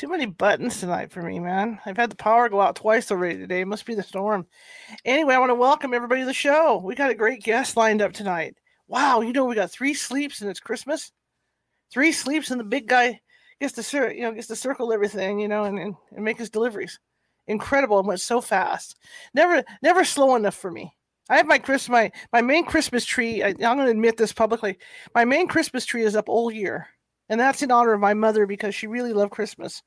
Too many buttons tonight for me, man. I've had the power go out twice already today. It must be the storm. Anyway, I want to welcome everybody to the show. We got a great guest lined up tonight. Wow, you know we got three sleeps and it's Christmas. Three sleeps and the big guy gets to you know gets to circle everything, you know, and, and, and make his deliveries. Incredible and went so fast. Never never slow enough for me. I have my Christmas my my main Christmas tree. I, I'm going to admit this publicly. My main Christmas tree is up all year and that's in honor of my mother because she really loved Christmas.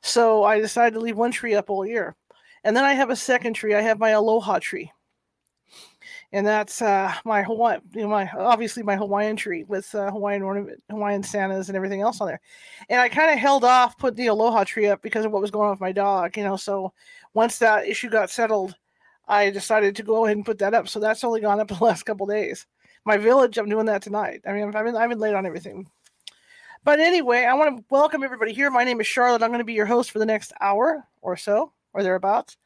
So I decided to leave one tree up all year. And then I have a second tree. I have my aloha tree. And that's uh, my Hawaii, you know, my obviously my Hawaiian tree with uh, Hawaiian ornament, Hawaiian Santas and everything else on there. And I kind of held off putting the aloha tree up because of what was going on with my dog, you know. So once that issue got settled, I decided to go ahead and put that up. So that's only gone up the last couple days. My village, I'm doing that tonight. I mean, I've been I've been late on everything. But anyway, I want to welcome everybody here. My name is Charlotte. I'm going to be your host for the next hour or so, or thereabouts.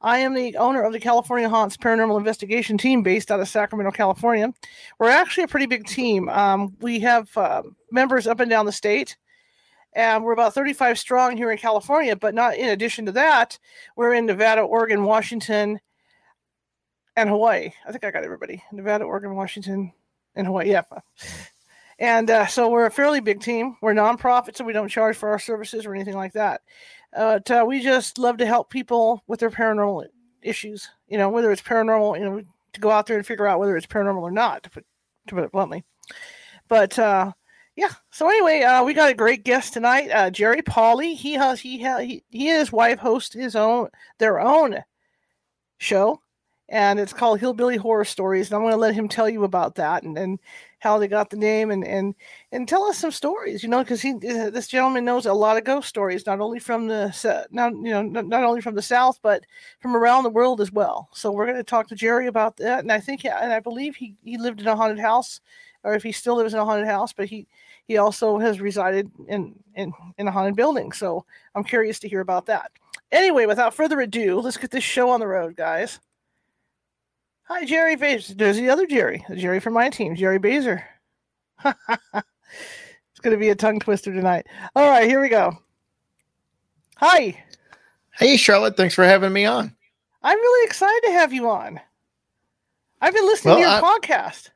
I am the owner of the California Haunts Paranormal Investigation Team based out of Sacramento, California. We're actually a pretty big team. Um, we have uh, members up and down the state, and we're about 35 strong here in California. But not in addition to that, we're in Nevada, Oregon, Washington, and Hawaii. I think I got everybody. Nevada, Oregon, Washington, and Hawaii. Yeah. And uh, so we're a fairly big team. We're nonprofit, so we don't charge for our services or anything like that. Uh, but, uh, we just love to help people with their paranormal issues. You know, whether it's paranormal, you know, to go out there and figure out whether it's paranormal or not, to put to put it bluntly. But uh, yeah. So anyway, uh, we got a great guest tonight, uh, Jerry Pauly. He has he has he, he and his wife host his own their own show, and it's called Hillbilly Horror Stories. And I'm going to let him tell you about that and and how they got the name and and and tell us some stories you know because he this gentleman knows a lot of ghost stories not only from the not you know not only from the south but from around the world as well. So we're going to talk to jerry about that and i think and i believe he he lived in a haunted house or if he still lives in a haunted house but he he also has resided in in in a haunted building. So i'm curious to hear about that. Anyway without further ado let's get this show on the road guys Hi, Jerry. There's the other Jerry, Jerry from my team, Jerry Bazer. it's going to be a tongue twister tonight. All right, here we go. Hi. Hey, Charlotte. Thanks for having me on. I'm really excited to have you on. I've been listening well, to your I, podcast.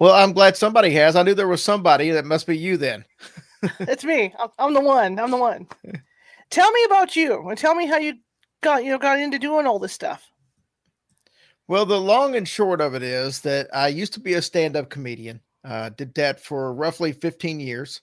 Well, I'm glad somebody has. I knew there was somebody. That must be you then. it's me. I'm the one. I'm the one. Tell me about you and tell me how you got you know got into doing all this stuff. Well, the long and short of it is that I used to be a stand up comedian, uh, did that for roughly 15 years.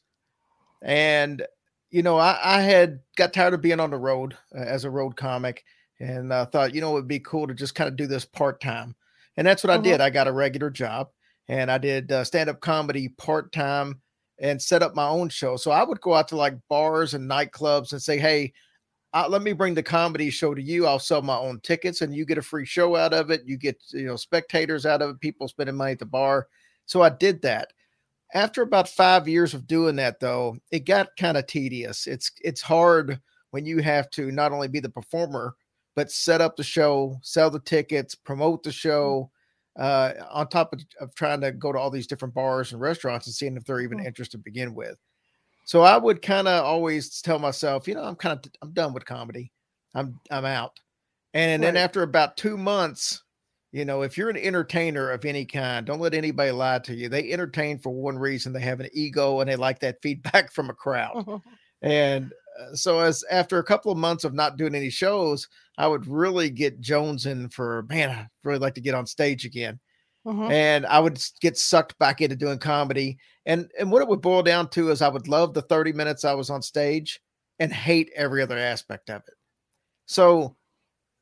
And, you know, I, I had got tired of being on the road uh, as a road comic and I thought, you know, it would be cool to just kind of do this part time. And that's what I did. Uh-huh. I got a regular job and I did uh, stand up comedy part time and set up my own show. So I would go out to like bars and nightclubs and say, hey, uh, let me bring the comedy show to you. I'll sell my own tickets and you get a free show out of it. You get, you know, spectators out of it, people spending money at the bar. So I did that. After about five years of doing that, though, it got kind of tedious. It's it's hard when you have to not only be the performer, but set up the show, sell the tickets, promote the mm. show, uh, on top of, of trying to go to all these different bars and restaurants and seeing if they're even interested to begin with. So I would kind of always tell myself, you know, I'm kind of I'm done with comedy. I'm I'm out. And right. then after about two months, you know, if you're an entertainer of any kind, don't let anybody lie to you. They entertain for one reason. They have an ego and they like that feedback from a crowd. and uh, so as after a couple of months of not doing any shows, I would really get Jones in for man, I really like to get on stage again. Uh-huh. And I would get sucked back into doing comedy. And and what it would boil down to is I would love the 30 minutes I was on stage and hate every other aspect of it. So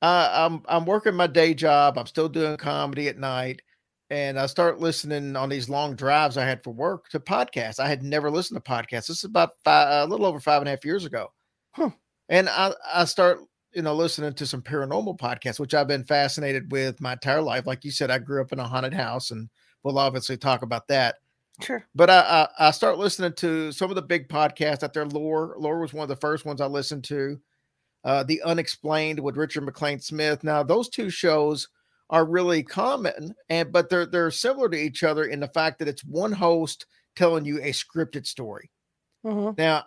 uh, I'm I'm working my day job. I'm still doing comedy at night, and I start listening on these long drives I had for work to podcasts. I had never listened to podcasts. This is about five, a little over five and a half years ago, Huh. And I, I start, you know, listening to some paranormal podcasts, which I've been fascinated with my entire life. Like you said, I grew up in a haunted house, and we'll obviously talk about that. Sure. But I, I, I start listening to some of the big podcasts out there. Lore, Lore was one of the first ones I listened to. Uh, the Unexplained with Richard MacLean Smith. Now, those two shows are really common, and but they're they're similar to each other in the fact that it's one host telling you a scripted story. Mhm. Now,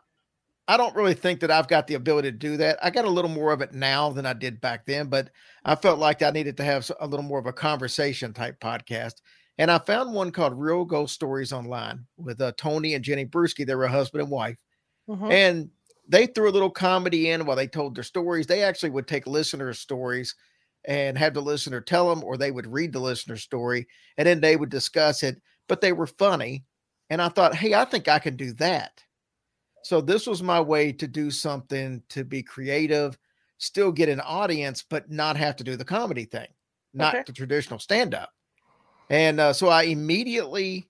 I don't really think that I've got the ability to do that. I got a little more of it now than I did back then, but I felt like I needed to have a little more of a conversation type podcast. And I found one called Real Ghost Stories Online with uh, Tony and Jenny Brueski. They were a husband and wife. Mhm. And they threw a little comedy in while they told their stories. They actually would take listeners' stories and have the listener tell them, or they would read the listener's story and then they would discuss it. But they were funny. And I thought, hey, I think I can do that. So this was my way to do something to be creative, still get an audience, but not have to do the comedy thing, not Okay. the traditional stand up. And uh, so I immediately,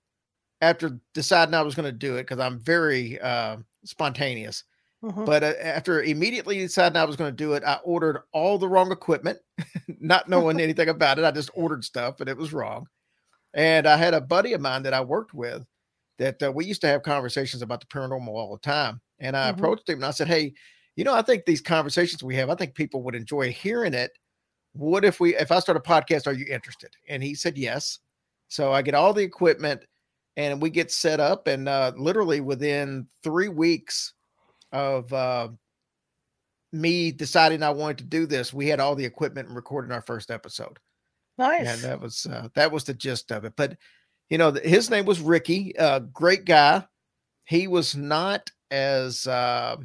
after deciding I was going to do it, because I'm very uh, spontaneous, Mhm. but uh, after immediately deciding I was going to do it, I ordered all the wrong equipment, not knowing anything about it. I just ordered stuff and it was wrong. And I had a buddy of mine that I worked with that uh, we used to have conversations about the paranormal all the time. And I Mhm. approached him and I said, Hey, you know, I think these conversations we have, I think people would enjoy hearing it. What if we, if I start a podcast, are you interested? And he said, Yes. So I get all the equipment and we get set up. And uh, literally within three weeks of uh, me deciding I wanted to do this, we had all the equipment and recorded our first episode. Nice. And that was uh, that was the gist of it. But you know, his name was Ricky, uh, great guy. He was not as uh,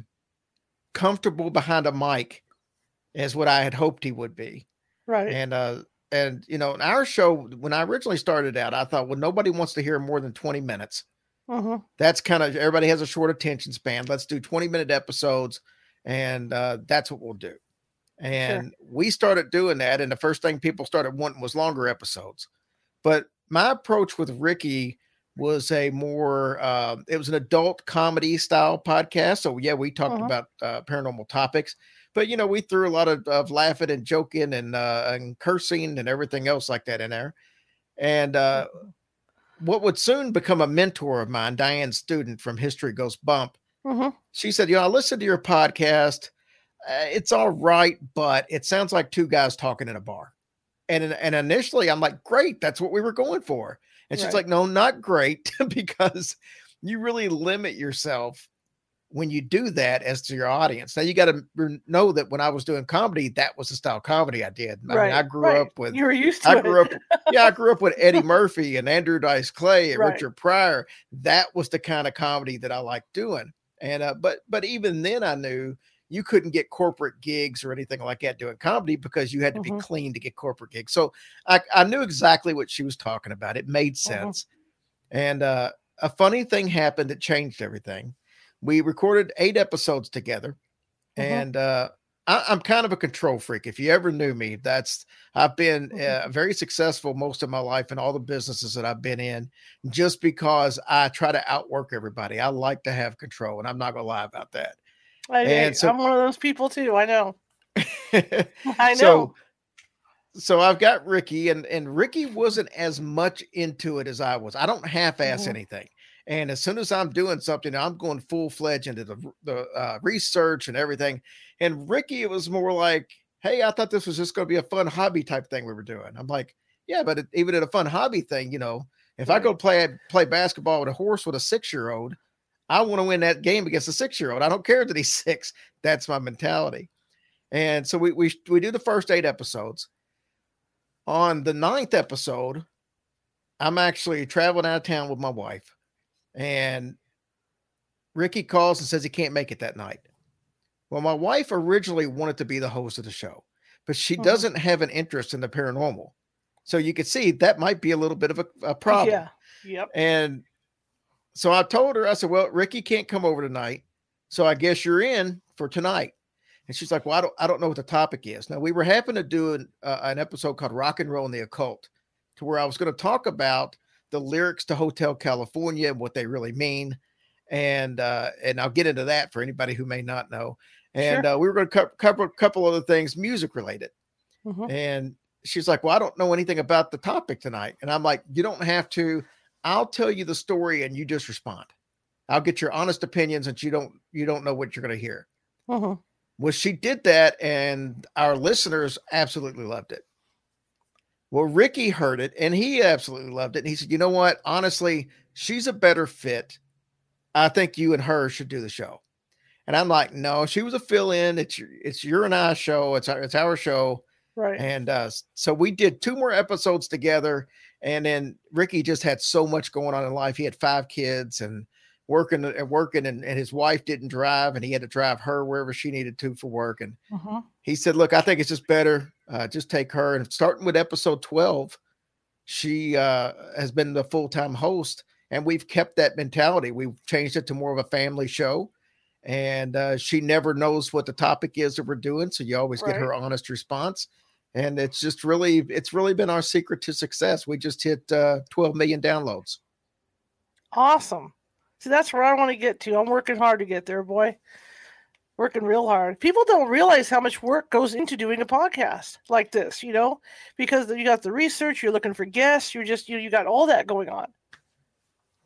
comfortable behind a mic as what I had hoped he would be. right. And uh, and you know, in our show, when I originally started out, I thought, well, nobody wants to hear more than twenty minutes. Mhm. That's kind of everybody has a short attention span. Let's do twenty minute episodes, and uh, that's what we'll do. And we started doing that, and the first thing people started wanting was longer episodes. But my approach with Ricky was a more uh, it was an adult comedy style podcast. So yeah, we talked Mhm. about uh, paranormal topics, but you know we threw a lot of, of laughing and joking and uh, and cursing and everything else like that in there. And uh, what would soon become a mentor of mine, Diane Student from History Goes Bump, Mhm. she said, "You know, I listened to your podcast. Uh, it's all right, but it sounds like two guys talking in a bar." And and initially, I'm like, "Great, that's what we were going for." And she's Right. like, "No, not great, because you really limit yourself when you do that as to your audience. Now you got to know that when I was doing comedy, that was the style of comedy I did. I right. mean, I grew right. up with You were used to I it. grew up, yeah, I grew up with Eddie Murphy and Andrew Dice Clay and Right. Richard Pryor. That was the kind of comedy that I liked doing. And uh, but but even then, I knew you couldn't get corporate gigs or anything like that doing comedy because you had to Mhm. be clean to get corporate gigs. So I, I knew exactly what she was talking about. It made Mm-hmm. sense. And uh, a funny thing happened that changed everything. We recorded eight episodes together, Mhm. and uh, I, I'm kind of a control freak. If you ever knew me, that's I've been Mhm. uh, very successful most of my life in all the businesses that I've been in, just because I try to outwork everybody. I like to have control, and I'm not gonna lie about that. I, and so- am one of those people too. I know. I know. So, so I've got Ricky, and and Ricky wasn't as much into it as I was. I don't half-ass Mhm. anything, and as soon as I'm doing something, I'm going full fledged into the the uh, research and everything. And Ricky, it was more like, "Hey, I thought this was just going to be a fun hobby type thing we were doing." I'm like, "Yeah, but it, even at a fun hobby thing, you know, if I go play play basketball with a horse with a six year old, I want to win that game against a six year old. I don't care that he's six. That's my mentality." And so we we we do the first eight episodes. On the ninth episode, I'm actually traveling out of town with my wife, and Ricky calls and says he can't make it that night. Well, my wife originally wanted to be the host of the show, but she Mhm. doesn't have an interest in the paranormal. So you could see that might be a little bit of a, a problem. Yeah. Yep. And so I told her, I said, Well, Ricky can't come over tonight. So I guess you're in for tonight. And she's like, Well, I don't, I don't know what the topic is. Now, we were happening to do an, uh, an episode called Rock and Roll and the Occult, to where I was going to talk about the lyrics to Hotel California and what they really mean. and uh, and I'll get into that for anybody who may not know. And sure. uh, we were going to co- cover a couple other things music related. Mm-hmm. And she's like, "Well, I don't know anything about the topic tonight," and I'm like, "You don't have to. I'll tell you the story, and you just respond. I'll get your honest opinions, and you don't you don't know what you're going to hear." Mm-hmm. Well, she did that, and our listeners absolutely loved it. Well, Ricky heard it, and he absolutely loved it. And he said, "You know what? Honestly, she's a better fit. I think you and her should do the show." And I'm like, "No, she was a fill-in. It's your, it's your and I show. It's our, it's our show." Right. And uh, so we did two more episodes together. And then Ricky just had so much going on in life. He had five kids and working and uh, working, and, and his wife didn't drive, and he had to drive her wherever she needed to for work. And uh-huh. he said, Look, I think it's just better. Uh, just take her. And starting with episode 12, she uh, has been the full time host. And we've kept that mentality. We've changed it to more of a family show and uh, she never knows what the topic is that we're doing so you always right. get her honest response and it's just really it's really been our secret to success. We just hit uh, 12 million downloads. Awesome. See that's where i want to get to. I'm working hard to get there boy. Working real hard. People don't realize how much work goes into doing a podcast like this you know? Because you got the research you're looking for guests you're just you, you got all that going on.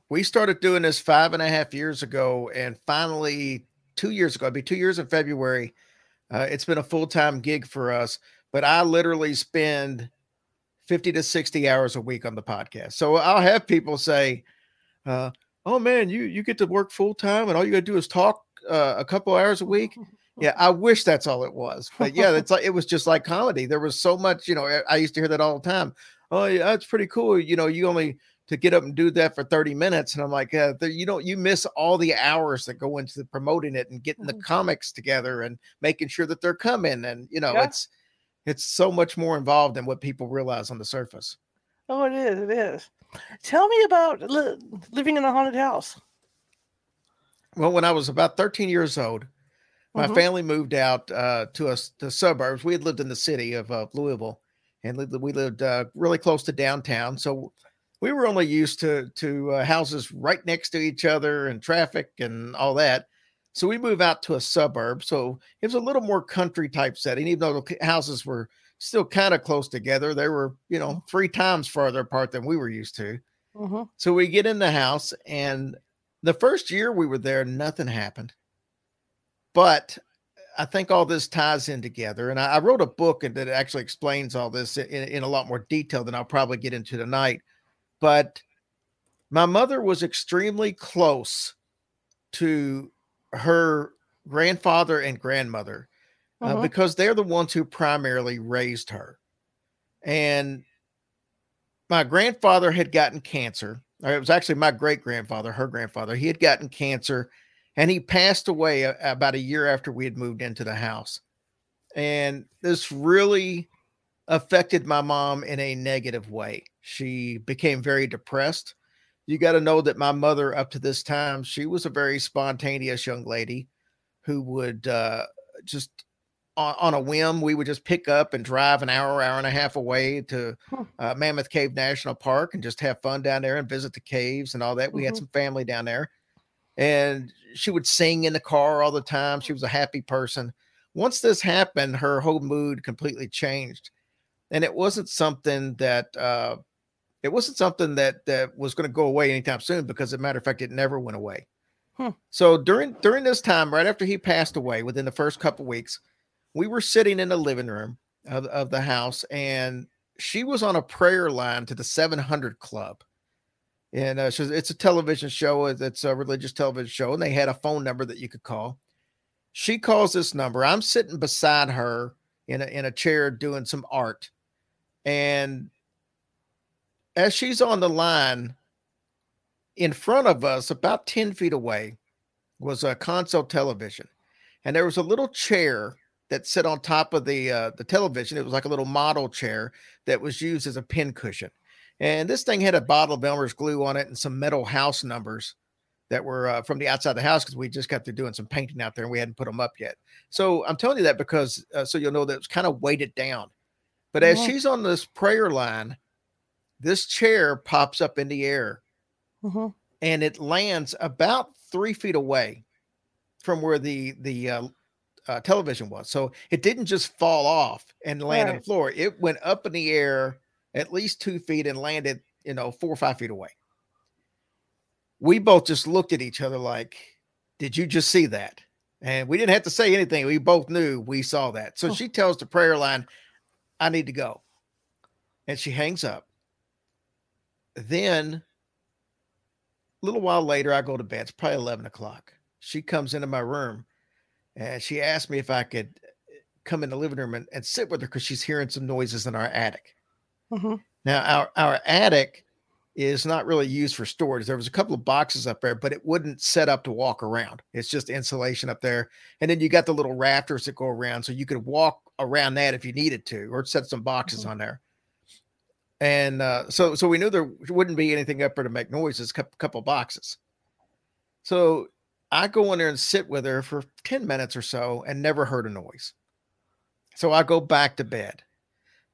We started doing this five and a half years ago and finally two years ago it'd be two years in february uh, it's been a full-time gig for us but I literally spend 50 to 60 hours a week on the podcast. So I'll have people say, uh, oh man, you you get to work full time and all you gotta do is talk uh, a couple hours a week. Yeah, I wish that's all it was. But yeah, it's like it was just like comedy. There was so much, you know, I used to hear that all the time. Oh, yeah, that's pretty cool. You know, you only to get up and do that for 30 minutes. And I'm like, uh, you don't, you miss all the hours that go into promoting it and getting mm-hmm. the comics together and making sure that they're coming. And, you know, yeah. it's, it's so much more involved than what people realize on the surface. Oh, it is. It is. Tell me about li- living in a haunted house. Well, when I was about 13 years old, my mm-hmm. family moved out uh, to us the suburbs. We had lived in the city of uh, Louisville, and we lived uh, really close to downtown. So we were only used to to uh, houses right next to each other and traffic and all that. So we move out to a suburb. So it was a little more country type setting, even though the houses were still kind of close together. They were, you know, three times farther apart than we were used to. Mm-hmm. So we get in the house, and the first year we were there, nothing happened. But I think all this ties in together. And I, I wrote a book that actually explains all this in, in a lot more detail than I'll probably get into tonight. But my mother was extremely close to her grandfather and grandmother uh, uh-huh. because they're the ones who primarily raised her. And my grandfather had gotten cancer. Or it was actually my great grandfather, her grandfather. He had gotten cancer and he passed away a, about a year after we had moved into the house. And this really affected my mom in a negative way. She became very depressed you got to know that my mother, up to this time, she was a very spontaneous young lady who would uh, just on, on, a whim, we would just pick up and drive an hour, hour and a half away to uh, Mammoth Cave National Park and just have fun down there and visit the caves and all that. We mm-hmm. had some family down there, and she would sing in the car all the time. She was a happy person. Once this happened, her whole mood completely changed, and it wasn't something that uh, it wasn't something that that was going to go away anytime soon because as a matter of fact it never went away. Hmm. so during during this time right after he passed away within the first couple weeks we were sitting in the living room of, of the house and she was on a prayer line to the 700 club. And uh, it's a television show it's a religious television show and they had a phone number that you could call. She calls this number. I'm sitting beside her in a, in a chair doing some art and as she's on the line in front of us, about 10 feet away, was a console television. And there was a little chair that sat on top of the uh, the television. It was like a little model chair that was used as a pin cushion. And this thing had a bottle of Elmer's glue on it and some metal house numbers that were uh, from the outside of the house because we just got through doing some painting out there and we hadn't put them up yet. So I'm telling you that because uh, so you'll know that it's kind of weighted down. But as she's on this prayer line, this chair pops up in the air, mm-hmm. and it lands about three feet away from where the the uh, uh, television was. So it didn't just fall off and land on the floor. It went up in the air at least two feet and landed, you know, four or five feet away. We both just looked at each other like, "Did you just see that?" And we didn't have to say anything. We both knew we saw that. So Oh. she tells the prayer line, "I need to go," and she hangs up. Then, a little while later, I go to bed. It's probably eleven o'clock. She comes into my room and she asked me if I could uh, come in the living room and, and sit with her because she's hearing some noises in our attic. hmm Now, our, our attic is not really used for storage. There was a couple of boxes up there, but it wouldn't set up to walk around. It's just insulation up there. And then you got the little rafters that go around. So you could walk around that if you needed to, or set some boxes Mhm. on there. And uh, so, so we knew there wouldn't be anything up there to make noises, a couple, boxes. So I go in there and sit with her for 10 minutes or so and never heard a noise. So I go back to bed.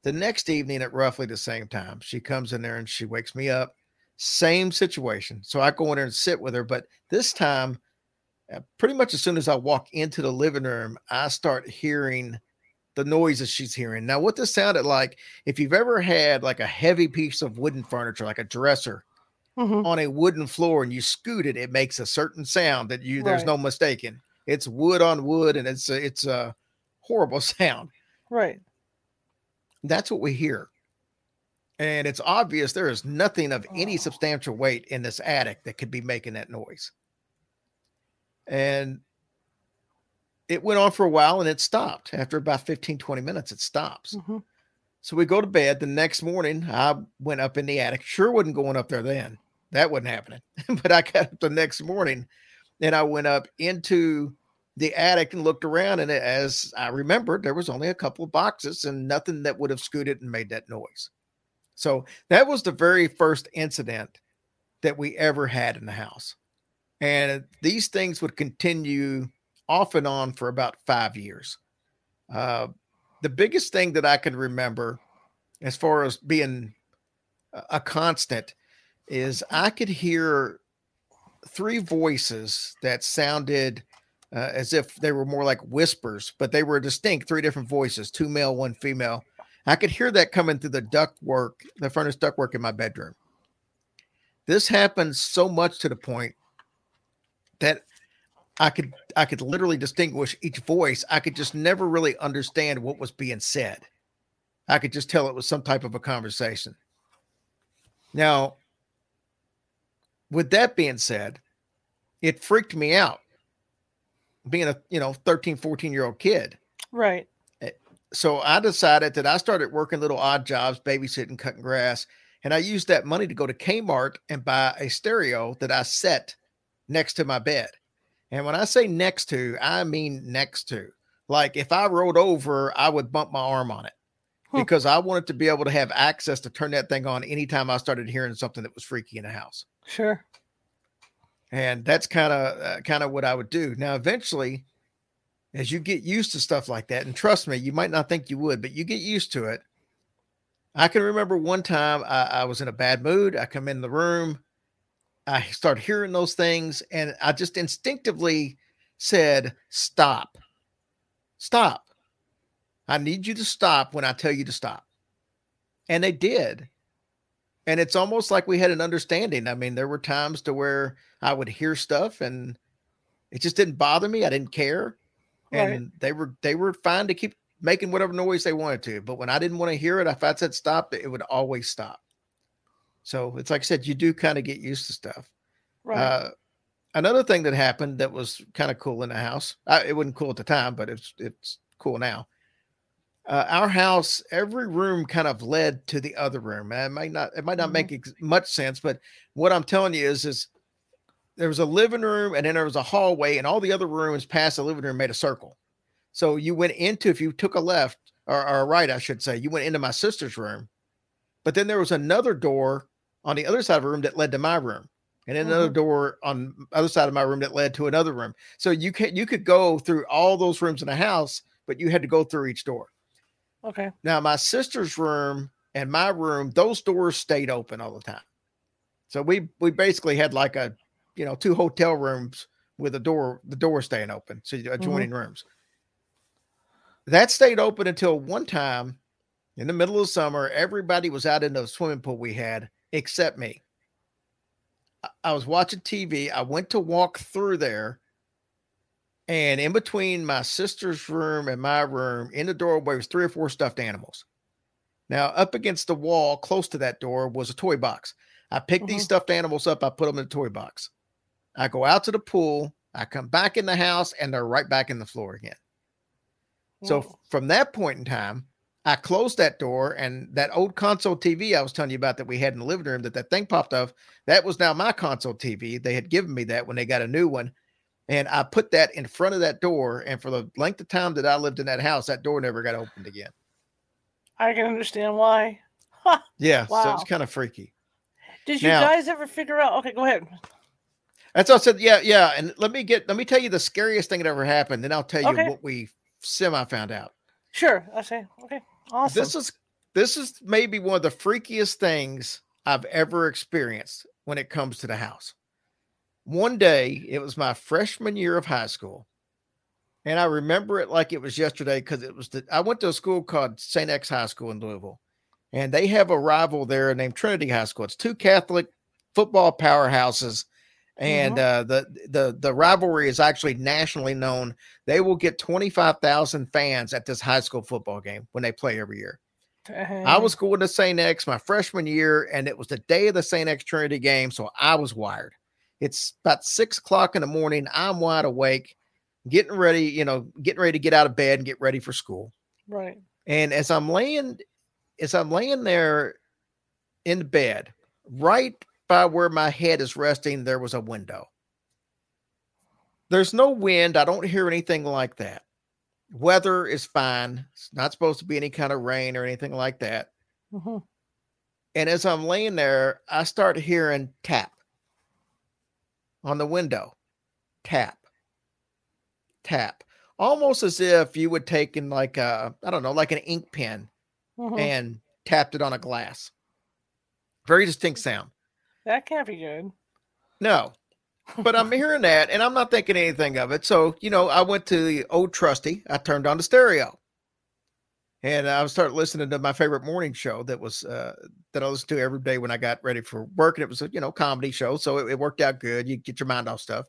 The next evening at roughly the same time, she comes in there and she wakes me up. Same situation. So I go in there and sit with her, but this time, uh, pretty much as soon as I walk into the living room, I start hearing the noises she's hearing. Now, what this sounded like, if you've ever had like a heavy piece of wooden furniture, like a dresser hmm on a wooden floor and you scoot it, it makes a certain sound that you there's no mistaking. It's wood on wood and it's a, it's a horrible sound. Right. That's what we hear. And it's obvious there is nothing of any substantial weight in this attic that could be making that noise. And it went on for a while and it stopped. After about 15, 20 minutes, it stops. hmm So we go to bed. The next morning, I went up in the attic. Sure wasn't going up there then. That wasn't happening. but I got up the next morning and I went up into the attic and looked around. And as I remembered, there was only a couple of boxes and nothing that would have scooted and made that noise. So that was the very first incident that we ever had in the house. And these things would continue off and on for about five years. Uh, the biggest thing that I can remember as far as being a- constant is I could hear three voices that sounded uh, as if they were more like whispers, but they were distinct, three different voices, two male, one female. I could hear that coming through the ductwork, the furnace ductwork in my bedroom. This happened so much to the point that I could I could literally distinguish each voice. I could just never really understand what was being said. I could just tell it was some type of a conversation. Now, with that being said, it freaked me out being a, you know, 13, 14 year old kid. Right. Eh, so I decided that I started working little odd jobs, babysitting, cutting grass, and I used that money to go to Kmart and buy a stereo that I set next to my bed. And when I say next to, I mean next to. Like if I rolled over, I would bump my arm on it Huh. because I wanted to be able to have access to turn that thing on anytime I started hearing something that was freaky in the house. Sure. And that's kind of uh, kind of what I would do. Now, eventually, as you get used to stuff like that, and trust me, you might not think you would, but you get used to it. I can remember one time I, I was in a bad mood. I come in the room, I started hearing those things, and I just instinctively said, "Stop, stop! I need you to stop when I tell you to stop." And they did and it's almost like we had an understanding. I mean, there were times to where I would hear stuff and it just didn't bother me. I didn't care. Right. And they were they were fine to keep making whatever noise they wanted to. But when I didn't want to hear it, if I said stop, it would always stop. So it's like I said, you do kind of get used to stuff. Right. Uh, another thing that happened that was kind of cool in the house. I, it wasn't cool at the time, but it's it's cool now. Uh, our house, every room kind of led to the other room. It might not it might not Mhm. make ex- much sense, but what I'm telling you is is there was a living room and then there was a hallway, and all the other rooms past the living room made a circle. So you went into if you took a left or, or a right, I should say, you went into my sister's room, but then there was another door on the other side of the room that led to my room and then another Mhm. door on the other side of my room that led to another room. So you can you could go through all those rooms in the house, but you had to go through each door. okay. Now my sister's room and my room, those doors stayed open all the time. So we we basically had like a you know two hotel rooms with the door the door staying open, so adjoining mm-hmm. rooms. That stayed open until one time in the middle of summer. Everybody was out in the swimming pool we had except me. I was watching TV. I went to walk through there, and in between my sister's room and my room, in the doorway was three or four stuffed animals. Now, up against the wall, close to that door, was a toy box. I picked mm-hmm. these stuffed animals up. I put them in the toy box. I go out to the pool. I come back in the house, and they're right back in the floor again. So from that point in time, I closed that door, and that old console TV I was telling you about that we had in the living room that that thing popped off. That was now my console TV. They had given me that when they got a new one, and I put that in front of that door. And for the length of time that I lived in that house, that door never got opened again. I can understand why. yeah, wow. so it's kind of freaky. Did you now, guys ever figure out? Okay, go ahead. That's all I said. Yeah, yeah. And let me get let me tell you the scariest thing that ever happened. Then I'll tell you okay. what we semi found out. Sure. I say okay. Awesome. This is this is maybe one of the freakiest things I've ever experienced when it comes to the house. One day, it was my freshman year of high school. And I remember it like it was yesterday because it was the I went to a school called St. X High School in Louisville. And they have a rival there named Trinity High School. It's two Catholic football powerhouses and mm-hmm. uh, the the the rivalry is actually nationally known. They will get twenty five thousand fans at this high school football game when they play every year. Dang. I was going to St. X my freshman year, and it was the day of the St. X Trinity game, so I was wired. It's about six o'clock in the morning. I'm wide awake, getting ready, you know, getting ready to get out of bed and get ready for school. Right. And as I'm laying, as I'm laying there in bed, right by where my head is resting, there was a window. There's no wind. I don't hear anything like that. Weather is fine. It's not supposed to be any kind of rain or anything like that. Mm-hmm. And as I'm laying there, I start hearing tap on the window. Tap. Tap. Almost as if you would take in like a, I don't know, like an ink pen mm-hmm. and tapped it on a glass. Very distinct sound. That can't be good. No, but I'm hearing that and I'm not thinking anything of it. So, you know, I went to the old trusty, I turned on the stereo and I started listening to my favorite morning show that was, uh, that I listened to every day when I got ready for work. And it was a, you know, comedy show. So it, it worked out good. You get your mind off stuff.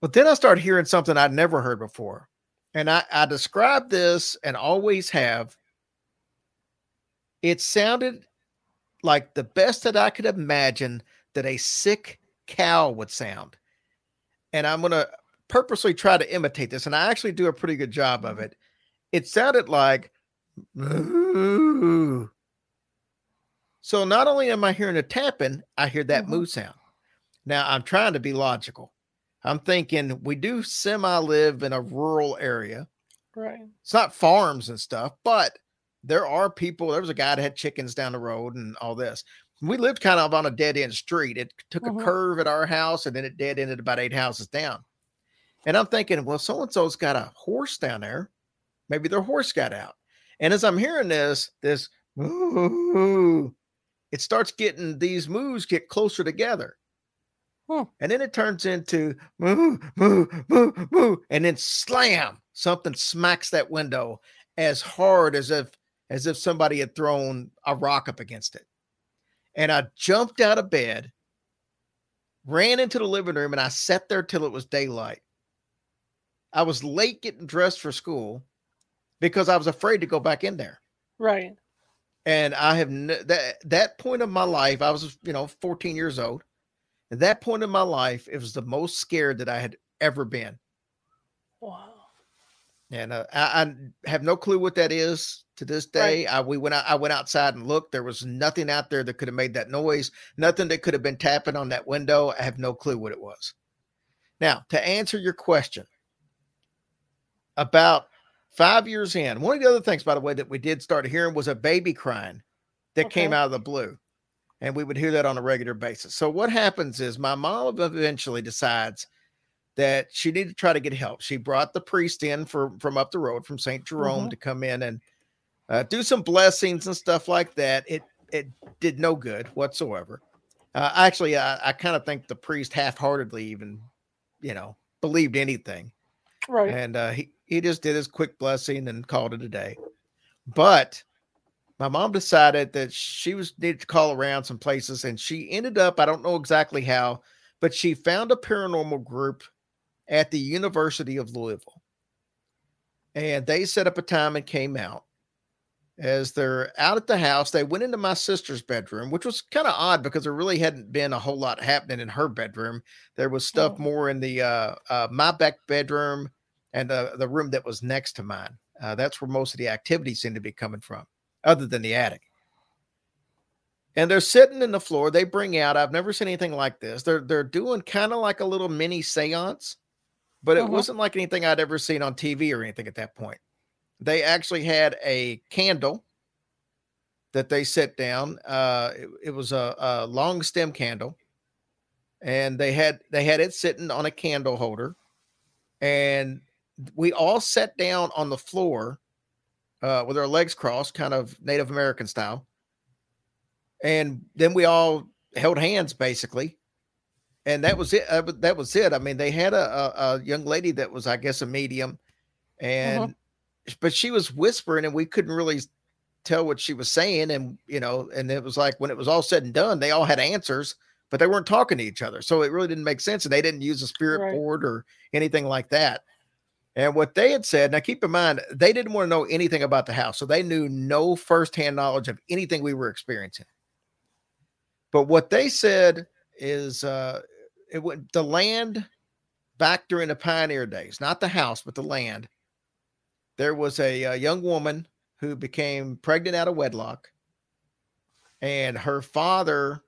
But then I started hearing something I'd never heard before. And I, I described this and always have. It sounded like the best that I could imagine that a sick cow would sound. And I'm going to purposely try to imitate this. And I actually do a pretty good job of mm-hmm. it. It sounded like, moo. So not only am I hearing a tapping, I hear that mm-hmm. moo sound. Now I'm trying to be logical. I'm thinking we do semi live in a rural area. Right. It's not farms and stuff, but there are people. There was a guy that had chickens down the road and all this. We lived kind of on a dead end street. It took mm-hmm. a curve at our house and then it dead ended about eight houses down. And I'm thinking, well, so and so's got a horse down there. Maybe their horse got out. And as I'm hearing this, this moo, it starts getting these moves get closer together. Hmm. And then it turns into moo, moo, moo, moo, and then slam, something smacks that window as hard as if as if somebody had thrown a rock up against it. And I jumped out of bed, ran into the living room, and I sat there till it was daylight. I was late getting dressed for school because I was afraid to go back in there. Right. And I have that that point of my life, I was you know 14 years old. At that point in my life, it was the most scared that I had ever been. Wow. And uh, I, I, have no clue what that is to this day. Right. I we went out, I went outside and looked. There was nothing out there that could have made that noise. Nothing that could have been tapping on that window. I have no clue what it was. Now, to answer your question, about five years in, one of the other things, by the way, that we did start hearing was a baby crying that okay. came out of the blue. And we would hear that on a regular basis. So what happens is my mom eventually decides that she needed to try to get help. She brought the priest in for, from up the road from St. Jerome mm-hmm. to come in and uh, do some blessings and stuff like that. It it did no good whatsoever. Uh, actually, I, I kind of think the priest half-heartedly even, you know, believed anything, Right. and uh, he he just did his quick blessing and called it a day. But my mom decided that she was needed to call around some places, and she ended up I don't know exactly how, but she found a paranormal group at the University of Louisville, and they set up a time and came out. As they're out at the house, they went into my sister's bedroom, which was kind of odd because there really hadn't been a whole lot happening in her bedroom. There was stuff Oh. more in the uh, uh, my back bedroom and the the room that was next to mine. Uh, that's where most of the activity seemed to be coming from, other than the attic. And they're sitting in the floor. They bring out. I've never seen anything like this. They're they're doing kind of like a little mini séance, but it Mhm. wasn't like anything I'd ever seen on TV or anything at that point. They actually had a candle that they set down. Uh, it, it was a, a long stem candle, and they had they had it sitting on a candle holder, and we all sat down on the floor uh, with our legs crossed, kind of Native American style, and then we all held hands basically, and that was it. Uh, that was it. I mean, they had a, a, a young lady that was, I guess, a medium, and but she was whispering, and we couldn't really tell what she was saying, and you know, and it was like when it was all said and done, they all had answers, but they weren't talking to each other, so it really didn't make sense, and they didn't use a spirit Right. board or anything like that. And what they had said, now keep in mind, they didn't want to know anything about the house. So they knew no firsthand knowledge of anything we were experiencing. But what they said is uh it went the land back during the pioneer days, not the house, but the land. There was a, a young woman who became pregnant out of wedlock, and her father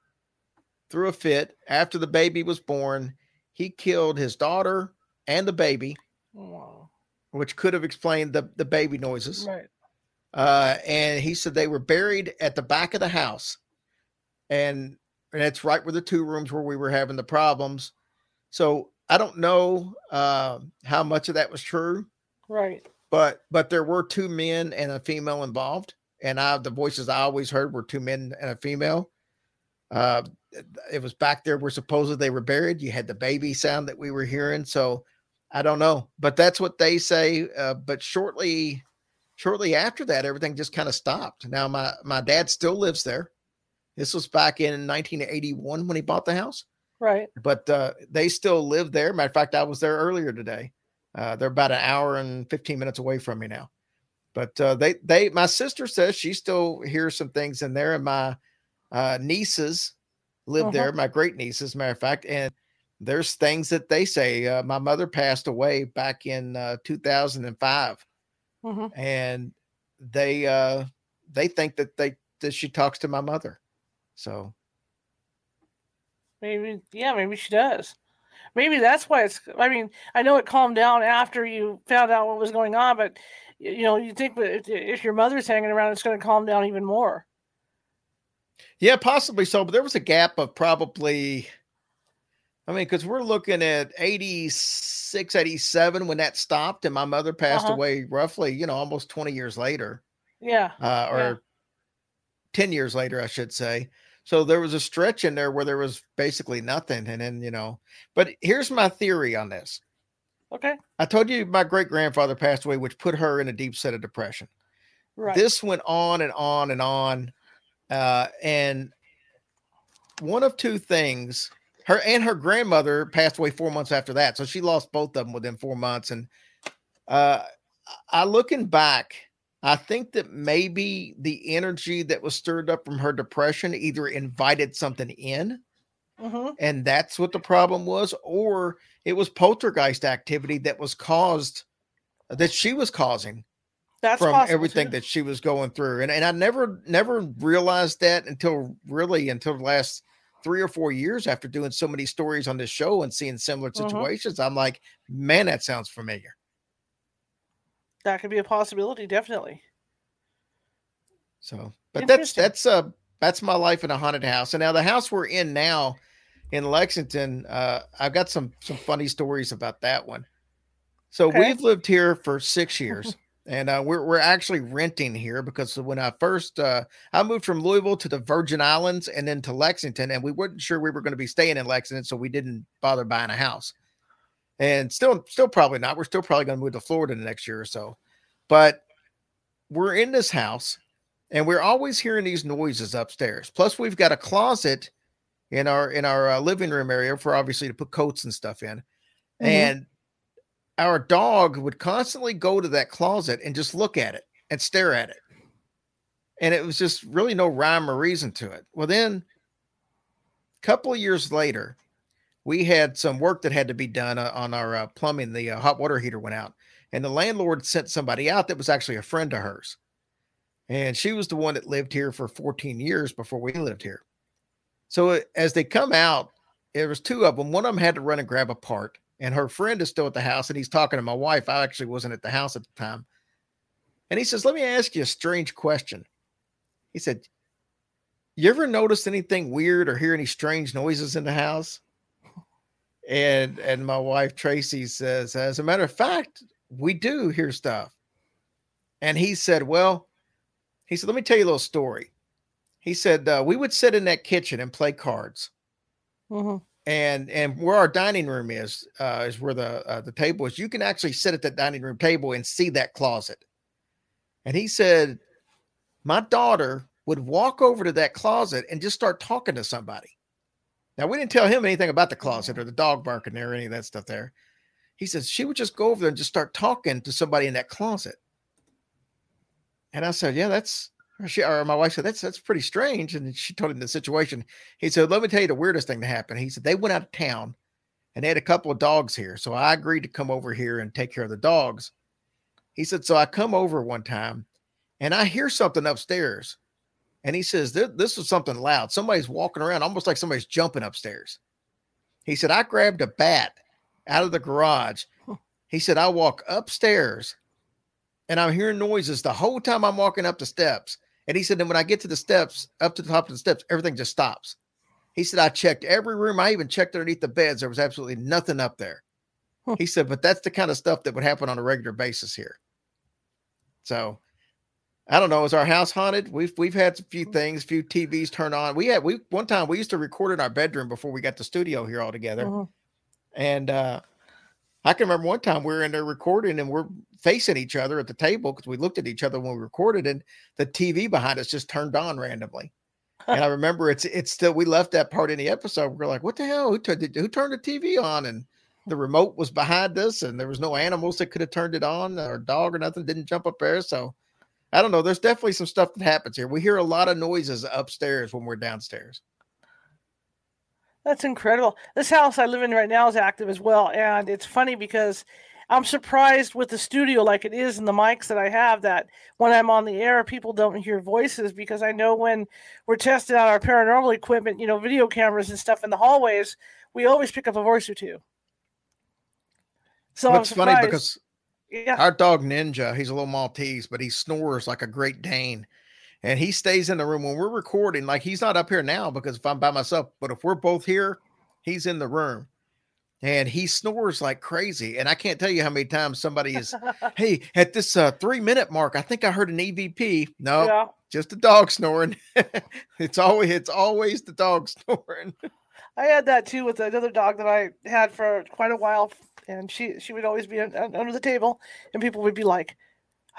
threw a fit after the baby was born. He killed his daughter and the baby Wow. which could have explained the, the baby noises. Right. Uh, and he said they were buried at the back of the house. And, and it's right where the two rooms where we were having the problems. So I don't know uh, how much of that was true, Right. But but there were two men and a female involved. And I the voices I always heard were two men and a female. Uh, it was back there where supposedly they were buried. You had the baby sound that we were hearing. So I don't know, but that's what they say. Uh, but shortly, shortly after that, everything just kind of stopped. Now my my dad still lives there. This was back in 1981 when he bought the house, Right. but uh, they still live there. Matter of fact, I was there earlier today. Uh, they're about an hour and 15 minutes away from me now. But uh, they they my sister says she still hears some things in there, and my uh, nieces live Uh-huh. there. My great nieces, matter of fact, and there's things that they say. Uh, my mother passed away back in uh, 2005, hmm and they uh, they think that they that she talks to my mother. So Maybe. Yeah. Maybe she does. Maybe that's why it's. I mean, I know it calmed down after you found out what was going on, but you know, you think if, if your mother's hanging around, it's going to calm down even more. yeah, possibly so. But there was a gap of probably. I mean, because we're looking at 86, 87 when that stopped, and my mother passed Uh-huh. away roughly, you know, almost 20 years later. Yeah. uh, or Yeah. 10 years later, I should say. So there was a stretch in there where there was basically nothing. And then, you know, but here's my theory on this. Okay. I told you my great grandfather passed away, which put her in a deep set of depression. Right. This went on and on and on. Uh, and one of two things her and her grandmother passed away four months after that. So she lost both of them within four months. And uh, I looking back, I think that maybe the energy that was stirred up from her depression either invited something in, hmm and that's what the problem was, or it was poltergeist activity that was caused that she was causing That's from everything too. that she was going through. And and I never never realized that until really until the last three or four years after doing so many stories on this show and seeing similar Mhm. situations. I'm like, man, that sounds familiar. That could be a possibility. Definitely. So, but that's that's uh that's my life in a haunted house. And now the house we're in now in Lexington, uh, I've got some some funny stories about that one. So Okay. we've lived here for six years, and uh, we're we're actually renting here because when I first uh, I moved from Louisville to the Virgin Islands and then to Lexington, and we weren't sure we were going to be staying in Lexington, so we didn't bother buying a house. And still, still probably not. We're still probably going to move to Florida the next year or so. But we're in this house, and we're always hearing these noises upstairs. Plus, we've got a closet in our in our uh, living room area for obviously to put coats and stuff in, mm-hmm. and our dog would constantly go to that closet and just look at it and stare at it. And it was just really no rhyme or reason to it. Well, then a couple of years later, we had some work that had to be done uh, on our uh, plumbing. The uh, hot water heater went out, and the landlord sent somebody out that was actually a friend of hers. And she was the one that lived here for 14 years before we lived here. So uh, as they come out, there was two of them. One of them had to run and grab a part and her friend is still at the house and he's talking to my wife. I actually wasn't at the house at the time. And he says, Let me ask you a strange question. He said, You ever notice anything weird or hear any strange noises in the house? And and my wife Tracy says, As a matter of fact, we do hear stuff. And he said, Well, he said, Let me tell you a little story. He said, uh, We would sit in that kitchen and play cards. Mm-hmm and and where our dining room is uh, is where the uh, the table is. You can actually sit at that dining room table and see that closet. And he said, my daughter would walk over to that closet and just start talking to somebody. Now we didn't tell him anything about the closet or the dog barking there or any of that stuff there. He says she would just go over there and just start talking to somebody in that closet. And I said, yeah, that's she or my wife said that's that's pretty strange, and she told him the situation. He said, "Let me tell you the weirdest thing that happened." He said they went out of town, and they had a couple of dogs here, so I agreed to come over here and take care of the dogs. He said, so I come over one time, and I hear something upstairs, and he says this is something loud. Somebody's walking around, almost like somebody's jumping upstairs. He said I grabbed a bat out of the garage. He said I walk upstairs and I'm hearing noises the whole time I'm walking up the steps. And he said, then when I get to the steps, up to the top of the steps, everything just stops. He said, I checked every room. I even checked underneath the beds. There was absolutely nothing up there. He said, but that's the kind of stuff that would happen on a regular basis here. So I don't know. Is our house haunted? We've we've had a few things, a few TVs turned on. We had we one time we used to record in our bedroom before we got the studio here all together. Uh-huh. And uh I can remember one time we were in there recording and we're facing each other at the table because we looked at each other when we recorded and the TV behind us just turned on randomly. and I remember it's it's still we left that part in the episode. We're like, what the hell? Who turned who turned the TV on? And the remote was behind us, and there was no animals that could have turned it on, or dog or nothing didn't jump up there. So I don't know. There's definitely some stuff that happens here. We hear a lot of noises upstairs when we're downstairs. That's incredible. This house I live in right now is active as well. And it's funny because I'm surprised with the studio like it is and the mics that I have that when I'm on the air, people don't hear voices because I know when we're testing out our paranormal equipment, you know, video cameras and stuff in the hallways, we always pick up a voice or two. So it's funny because yeah. our dog Ninja, he's a little Maltese, but he snores like a Great Dane and he stays in the room when we're recording. Like he's not up here now because if I'm by myself, but if we're both here, he's in the room and he snores like crazy. And I can't tell you how many times somebody is, hey, at this uh, three minute mark, I think I heard an EVP. No, yeah. just a dog snoring. it's always it's always the dog snoring. I had that too with another dog that I had for quite a while, and she she would always be under the table, and people would be like,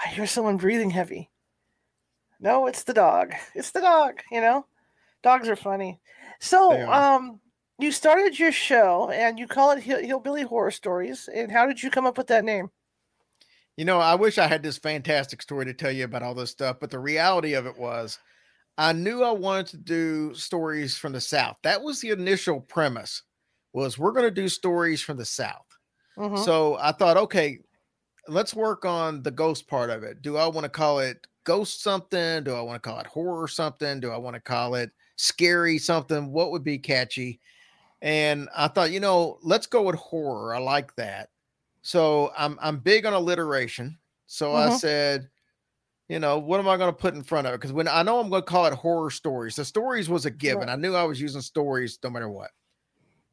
"I hear someone breathing heavy." No, it's the dog. It's the dog, you know? Dogs are funny. So, um, you started your show and you call it Hill- Hillbilly Horror Stories. And how did you come up with that name? You know, I wish I had this fantastic story to tell you about all this stuff, but the reality of it was I knew I wanted to do stories from the South. That was the initial premise was we're going to do stories from the South. Mm-hmm. So I thought, okay, let's work on the ghost part of it. Do I want to call it ghost something? Do I want to call it horror something? Do I want to call it scary something? What would be catchy? And I thought, you know, let's go with horror. I like that. So I'm I'm big on alliteration. So mm-hmm. I said, you know, what am I going to put in front of it? Because when I know I'm going to call it horror stories, the stories was a given. Right. I knew I was using stories no matter what.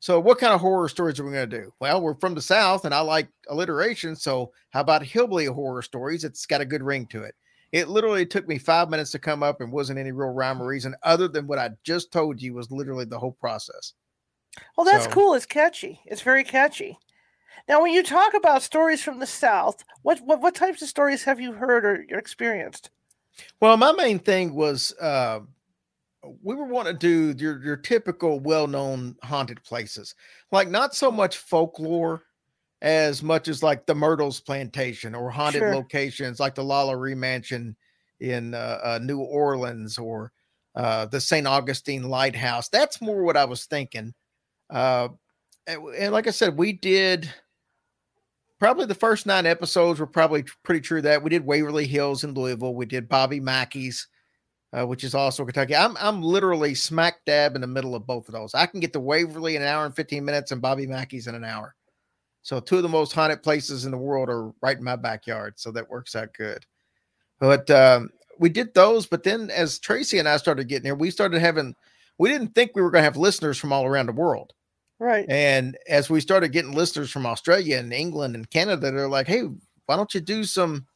So, what kind of horror stories are we going to do? Well, we're from the South and I like alliteration. So, how about hillbilly horror stories? It's got a good ring to it. It literally took me five minutes to come up and wasn't any real rhyme or reason other than what I just told you was literally the whole process. Well, that's so, cool. It's catchy. It's very catchy. Now, when you talk about stories from the South, what, what, what types of stories have you heard or experienced? Well, my main thing was uh, we were wanting to do your your typical well-known haunted places, like not so much folklore as much as like the Myrtles Plantation or haunted sure. locations like the LaLaurie Mansion in uh, uh, New Orleans or uh, the St. Augustine Lighthouse. That's more what I was thinking. Uh, and, and, like I said, we did probably the first nine episodes were probably pretty true that we did Waverly Hills in Louisville. We did Bobby Mackey's uh, which is also Kentucky. I'm I'm literally smack dab in the middle of both of those. I can get to Waverly in an hour and 15 minutes and Bobby Mackey's in an hour. So two of the most haunted places in the world are right in my backyard. So that works out good. But um, we did those, but then as Tracy and I started getting here, we started having we didn't think we were going to have listeners from all around the world. Right. And as we started getting listeners from Australia and England and Canada, they're like, hey, why don't you do some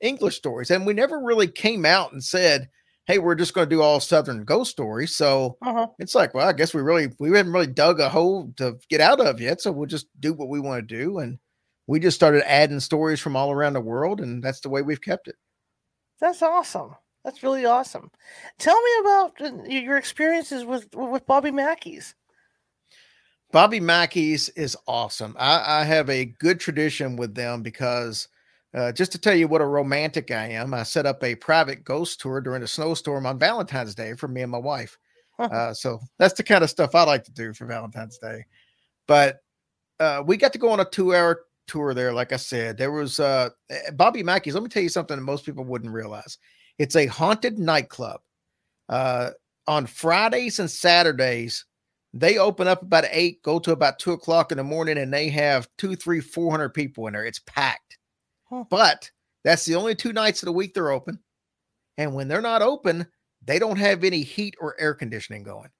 English stories? And we never really came out and said, hey, we're just going to do all Southern ghost stories. So uh-huh. it's like, well, I guess we really we haven't really dug a hole to get out of yet. So we'll just do what we want to do, and we just started adding stories from all around the world, and that's the way we've kept it. That's awesome. That's really awesome. Tell me about uh, your experiences with with Bobby Mackey's. Bobby Mackey's is awesome. I, I have a good tradition with them because uh, just to tell you what a romantic I am, I set up a private ghost tour during a snowstorm on Valentine's Day for me and my wife. Uh, so that's the kind of stuff I like to do for Valentine's Day. But uh, we got to go on a two hour tour there. Like I said, there was uh, eh, Bobby Mackey's. Let me tell you something that most people wouldn't realize it's a haunted nightclub. Uh, on Fridays and Saturdays, they open up about eight, go to about two o'clock in the morning, and they have two, three, four hundred people in there. It's packed. But that's the only two nights of the week they're open. And when they're not open, they don't have any heat or air conditioning going.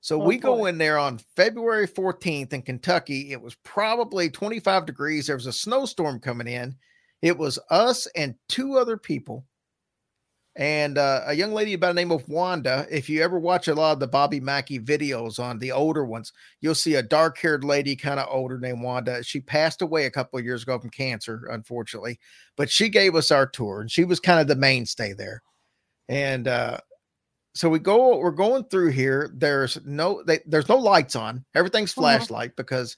So oh, we boy. go in there on February 14th in Kentucky. It was probably 25 degrees. There was a snowstorm coming in. It was us and two other people and uh, a young lady by the name of Wanda. If you ever watch a lot of the Bobby Mackey videos on the older ones, you'll see a dark haired lady, kind of older, named Wanda. She passed away a couple of years ago from cancer, unfortunately, but she gave us our tour and she was kind of the mainstay there. And uh, so we go, we're going through here. There's no, they, there's no lights on. Everything's mm-hmm. flashlight mm-hmm. because,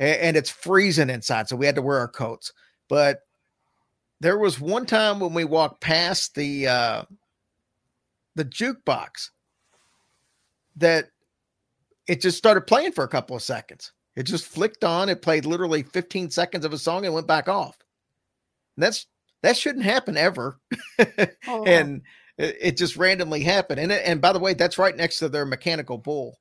and it's freezing inside, so we had to wear our coats. But there was one time when we walked past the uh, the jukebox that it just started playing for a couple of seconds. It just flicked on. It played literally 15 seconds of a song and went back off. And that's that shouldn't happen ever. oh. And it, it, just randomly happened. And and by the way, that's right next to their mechanical bull,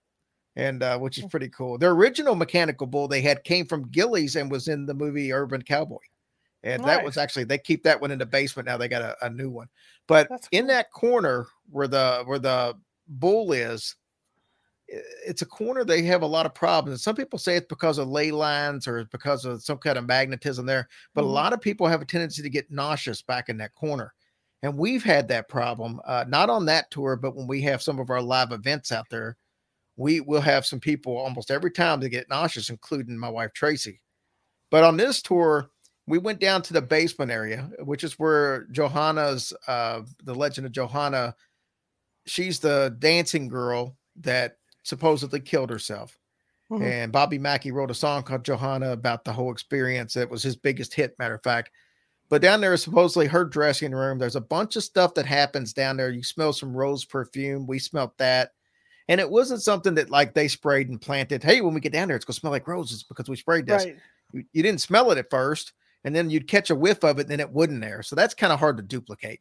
and uh, which is pretty cool. Their original mechanical bull they had came from Gilley's and was in the movie Urban Cowboy and nice. that was actually they keep that one in the basement now. They got a, a new one, but That's in that corner where the where the bull is, it's a corner they have a lot of problems. Some people say it's because of ley lines or because of some kind of magnetism there, but mm-hmm. a lot of people have a tendency to get nauseous back in that corner. And we've had that problem, uh, not on that tour, but when we have some of our live events out there, we will have some people almost every time to get nauseous, including my wife Tracy. But on this tour, we went down to the basement area, which is where Johanna's uh the legend of Johanna, she's the dancing girl that supposedly killed herself. Mm-hmm. And Bobby Mackey wrote a song called Johanna about the whole experience. It was his biggest hit, matter of fact. But down there is supposedly her dressing room. There's a bunch of stuff that happens down there. You smell some rose perfume. We smelt that. And it wasn't something that like they sprayed and planted. Hey, when we get down there, it's gonna smell like roses because we sprayed this. Right. You, you didn't smell it at first and then you'd catch a whiff of it, and then it wouldn't there. So that's kind of hard to duplicate.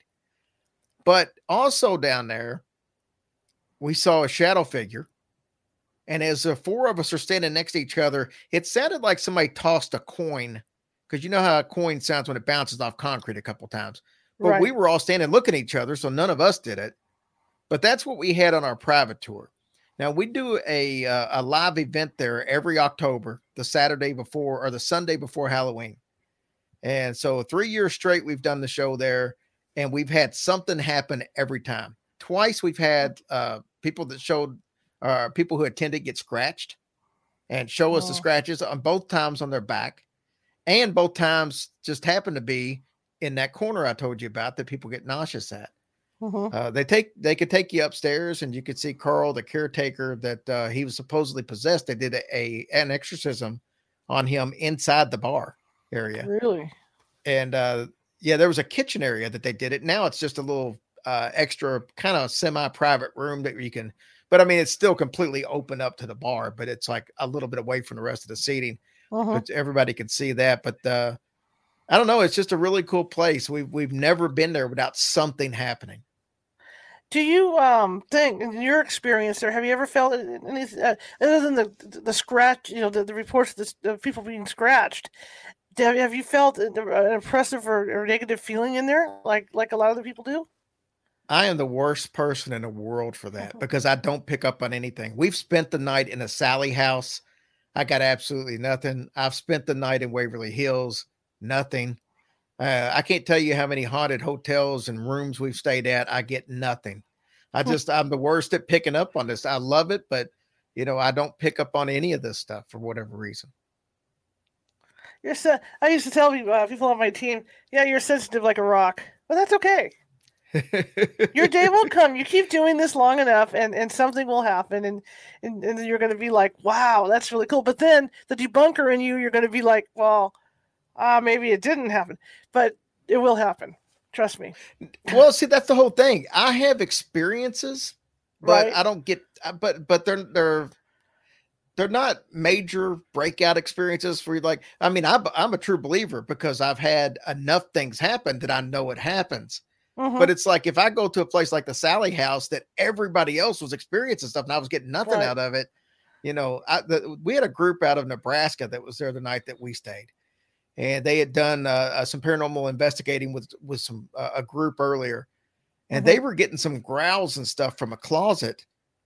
But also down there, we saw a shadow figure. And as the four of us are standing next to each other, it sounded like somebody tossed a coin because you know how a coin sounds when it bounces off concrete a couple times. But right. we were all standing looking at each other, so none of us did it. But that's what we had on our private tour. Now we do a uh, a live event there every October, the Saturday before or the Sunday before Halloween. And so three years straight we've done the show there, and we've had something happen every time. Twice we've had uh, people that showed uh, people who attended get scratched and show us oh. the scratches on both times on their back, and both times just happen to be in that corner I told you about that people get nauseous at. Mm-hmm. Uh, they take they could take you upstairs, and you could see Carl, the caretaker, that uh, he was supposedly possessed. They did a, a, an exorcism on him inside the bar area. Really? And uh, yeah, there was a kitchen area that they did it. Now it's just a little uh, extra kind of semi-private room that you can. But I mean, it's still completely open up to the bar, but it's like a little bit away from the rest of the seating. Uh-huh. But everybody can see that. But uh, I don't know. It's just a really cool place. We've we've never been there without something happening. Do you um think, in your experience there, have you ever felt any uh, other than the the scratch, you know, the, the reports of, the, of people being scratched? Have, have you felt an impressive or, or negative feeling in there, like like a lot of the people do? I am the worst person in the world for that mm-hmm. because I don't pick up on anything. We've spent the night in a Sallie house. I got absolutely nothing. I've spent the night in Waverly Hills nothing. Uh, I can't tell you how many haunted hotels and rooms we've stayed at. I get nothing. I hmm. just I'm the worst at picking up on this. I love it, but you know I don't pick up on any of this stuff for whatever reason. You're so, I used to tell people, uh, people on my team, yeah, you're sensitive like a rock, but that's okay. Your day will come. You keep doing this long enough, and, and something will happen, and and, and you're going to be like, wow, that's really cool. But then the debunker in you, you're going to be like, well, ah, uh, maybe it didn't happen, but it will happen. Trust me. Well, see, that's the whole thing. I have experiences, but right. I don't get. But but they're they're they're not major breakout experiences for you. Like, I mean, I'm I'm a true believer because I've had enough things happen that I know it happens. Mm-hmm. But it's like if I go to a place like the Sallie House that everybody else was experiencing stuff and I was getting nothing right. out of it, you know, I, the, we had a group out of Nebraska that was there the night that we stayed, and they had done uh, uh, some paranormal investigating with with some uh, a group earlier, and mm-hmm. they were getting some growls and stuff from a closet,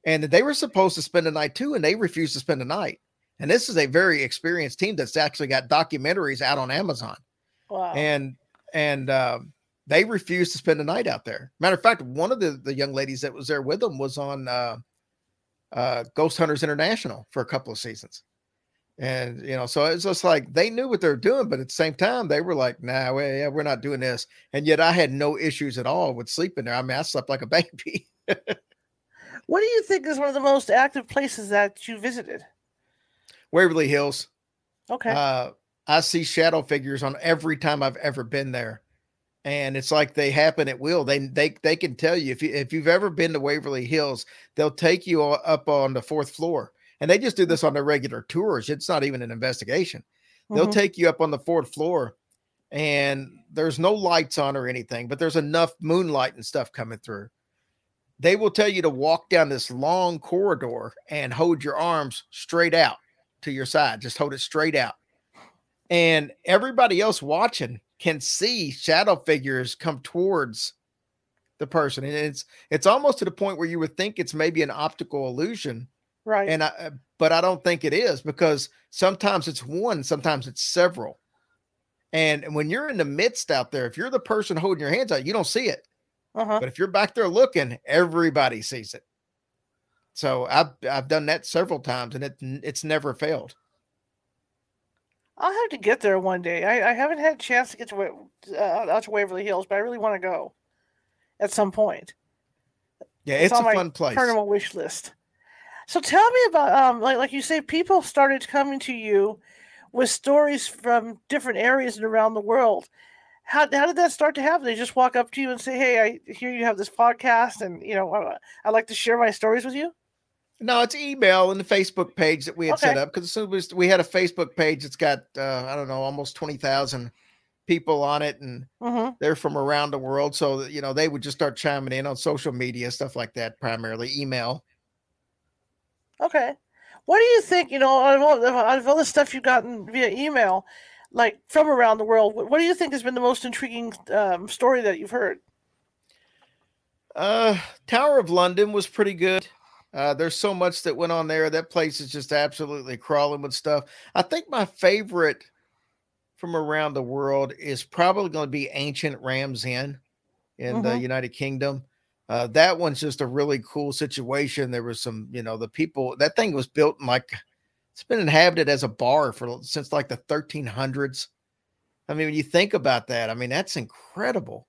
and they were supposed to spend the night too, and they refused to spend the night. And this is a very experienced team that's actually got documentaries out on Amazon. Wow. And and um, they refused to spend the night out there. Matter of fact, one of the, the young ladies that was there with them was on uh, uh, Ghost Hunters International for a couple of seasons. And you know, so it's just like they knew what they were doing, but at the same time, they were like, "Nah, we, yeah, we're not doing this." And yet, I had no issues at all with sleeping there. I mean, I slept like a baby. What do you think is one of the most active places that you visited? Waverly Hills. Okay. Uh, I see shadow figures on every time I've ever been there, and it's like they happen at will. They they they can tell you if you if you've ever been to Waverly Hills, they'll take you up on the fourth floor and they just do this on their regular tours. It's not even an investigation. They'll mm-hmm. take you up on the fourth floor and there's no lights on or anything, but there's enough moonlight and stuff coming through. They will tell you to walk down this long corridor and hold your arms straight out to your side. Just hold it straight out. And everybody else watching can see shadow figures come towards the person. And it's it's almost to the point where you would think it's maybe an optical illusion Right. And I, uh, but I don't think it is because sometimes it's one, sometimes it's several. And when you're in the midst out there, if you're the person holding your hands out, you don't see it. Uh-huh. But if you're back there looking, everybody sees it. So I've I've done that several times, and it it's never failed. I'll have to get there one day. I, I haven't had a chance to get to uh, out to Waverly Hills, but I really want to go at some point. Yeah, it's, it's a fun place. Paranormal wish list. So tell me about um like like you say people started coming to you with stories from different areas and around the world. How, how did that start to happen? They just walk up to you and say, "Hey, I hear you have this podcast, and you know, I, I'd like to share my stories with you." No, it's email and the Facebook page that we had okay. set up because as soon as we had a Facebook page, it's got uh, I don't know almost twenty thousand people on it, and mm-hmm. they're from around the world. So you know they would just start chiming in on social media stuff like that, primarily email. Okay. What do you think, you know, out of all, out of all the stuff you've gotten via email, like from around the world, what do you think has been the most intriguing um, story that you've heard? Uh, Tower of London was pretty good. Uh, there's so much that went on there. That place is just absolutely crawling with stuff. I think my favorite from around the world is probably going to be Ancient Ram's Inn in mm-hmm. the United Kingdom. Uh, that one's just a really cool situation. There was some, you know, the people that thing was built in like it's been inhabited as a bar for since like the 1300s. I mean, when you think about that, I mean, that's incredible.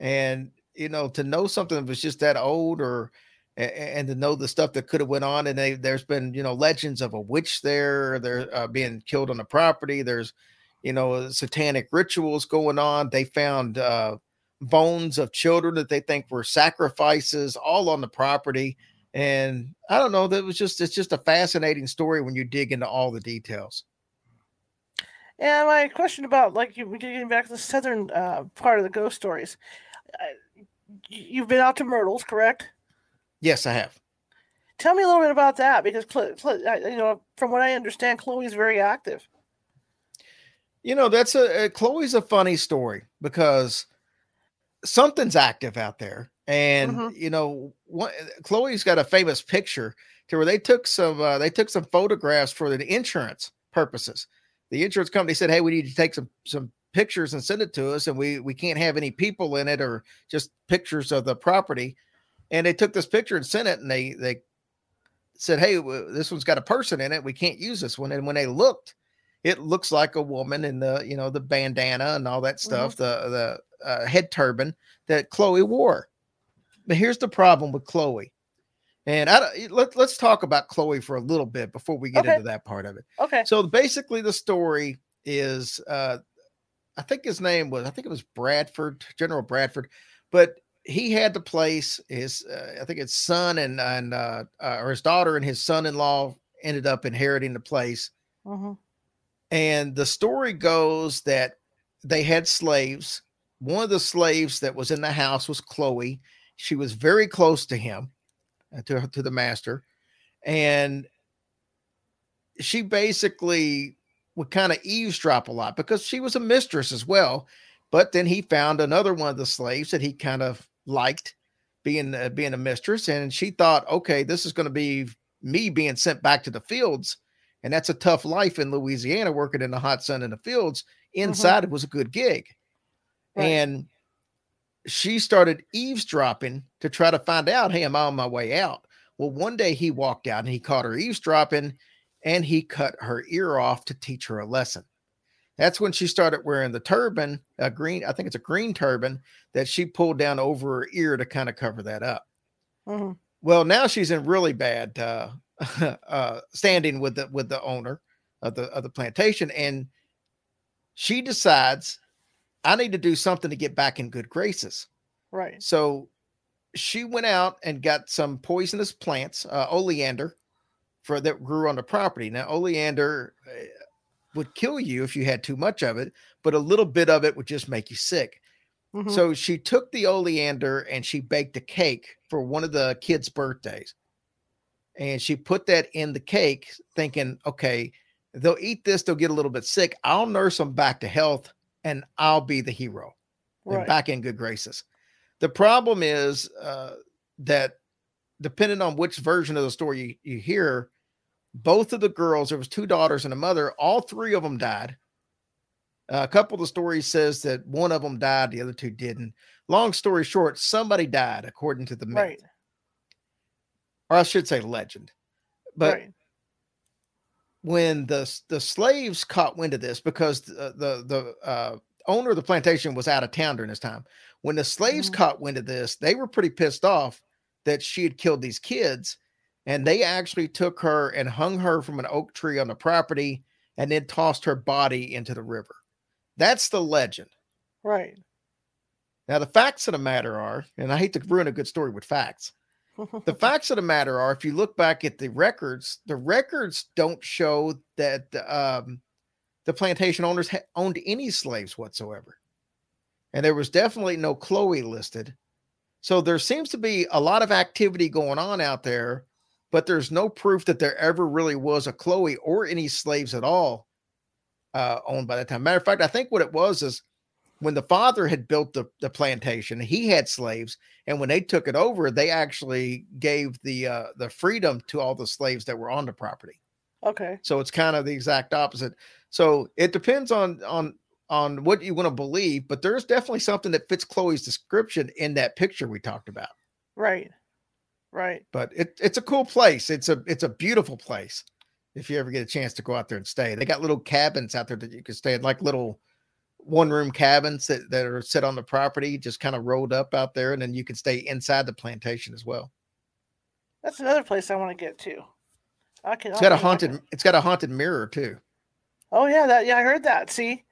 And you know, to know something that was just that old or and, to know the stuff that could have went on and they, there's been you know legends of a witch there they're uh, being killed on the property there's you know satanic rituals going on they found uh, bones of children that they think were sacrifices all on the property and i don't know that was just it's just a fascinating story when you dig into all the details yeah my question about like you getting back to the southern uh, part of the ghost stories uh, you've been out to myrtles correct Yes, I have. Tell me a little bit about that because you know, from what I understand, Chloe's very active. You know, that's a, a Chloe's a funny story because something's active out there, and mm-hmm. you know, what, Chloe's got a famous picture to where they took some uh, they took some photographs for the insurance purposes. The insurance company said, "Hey, we need to take some some pictures and send it to us, and we we can't have any people in it or just pictures of the property." and they took this picture and sent it and they they said hey this one's got a person in it we can't use this one and when they looked it looks like a woman in the you know the bandana and all that stuff mm-hmm. the the uh, head turban that chloe wore but here's the problem with chloe and I, let, let's talk about chloe for a little bit before we get okay. into that part of it okay so basically the story is uh i think his name was i think it was bradford general bradford but he had the place. His, uh, I think his son and and uh, uh, or his daughter and his son-in-law ended up inheriting the place. Mm-hmm. And the story goes that they had slaves. One of the slaves that was in the house was Chloe. She was very close to him, uh, to to the master, and she basically would kind of eavesdrop a lot because she was a mistress as well. But then he found another one of the slaves that he kind of liked being uh, being a mistress, and she thought, okay, this is going to be me being sent back to the fields, and that's a tough life in Louisiana, working in the hot sun in the fields. Mm-hmm. Inside, mm-hmm. it was a good gig, right. and she started eavesdropping to try to find out, hey, am I on my way out? Well, one day he walked out and he caught her eavesdropping, and he cut her ear off to teach her a lesson. That's when she started wearing the turban, a green, I think it's a green turban that she pulled down over her ear to kind of cover that up. Mm-hmm. Well, now she's in really bad uh, uh, standing with the with the owner of the of the plantation, and she decides I need to do something to get back in good graces. Right. So she went out and got some poisonous plants, uh, oleander, for that grew on the property. Now, oleander, eh, would kill you if you had too much of it, but a little bit of it would just make you sick. Mm-hmm. So she took the oleander and she baked a cake for one of the kids' birthdays. And she put that in the cake, thinking, okay, they'll eat this, they'll get a little bit sick. I'll nurse them back to health and I'll be the hero right. and back in good graces. The problem is uh, that depending on which version of the story you, you hear, both of the girls, there was two daughters and a mother, all three of them died. Uh, a couple of the stories says that one of them died, the other two didn't. Long story short, somebody died according to the myth. Right. Or I should say legend. But right. When the the slaves caught wind of this, because the the, the uh, owner of the plantation was out of town during this time, when the slaves mm-hmm. caught wind of this, they were pretty pissed off that she had killed these kids and they actually took her and hung her from an oak tree on the property and then tossed her body into the river. That's the legend. Right. Now, the facts of the matter are, and I hate to ruin a good story with facts. The facts of the matter are, if you look back at the records, the records don't show that um, the plantation owners ha- owned any slaves whatsoever. And there was definitely no Chloe listed. So there seems to be a lot of activity going on out there but there's no proof that there ever really was a Chloe or any slaves at all uh, owned by that time. Matter of fact, I think what it was is when the father had built the, the plantation, he had slaves, and when they took it over, they actually gave the uh, the freedom to all the slaves that were on the property. Okay. So it's kind of the exact opposite. So it depends on on on what you want to believe, but there's definitely something that fits Chloe's description in that picture we talked about. Right. Right. But it, it's a cool place. It's a it's a beautiful place. If you ever get a chance to go out there and stay, they got little cabins out there that you can stay in, like little one room cabins that, that are set on the property, just kind of rolled up out there, and then you can stay inside the plantation as well. That's another place I want to get to. I can. It's got a haunted. It's got a haunted mirror too. Oh yeah, that yeah, I heard that. See,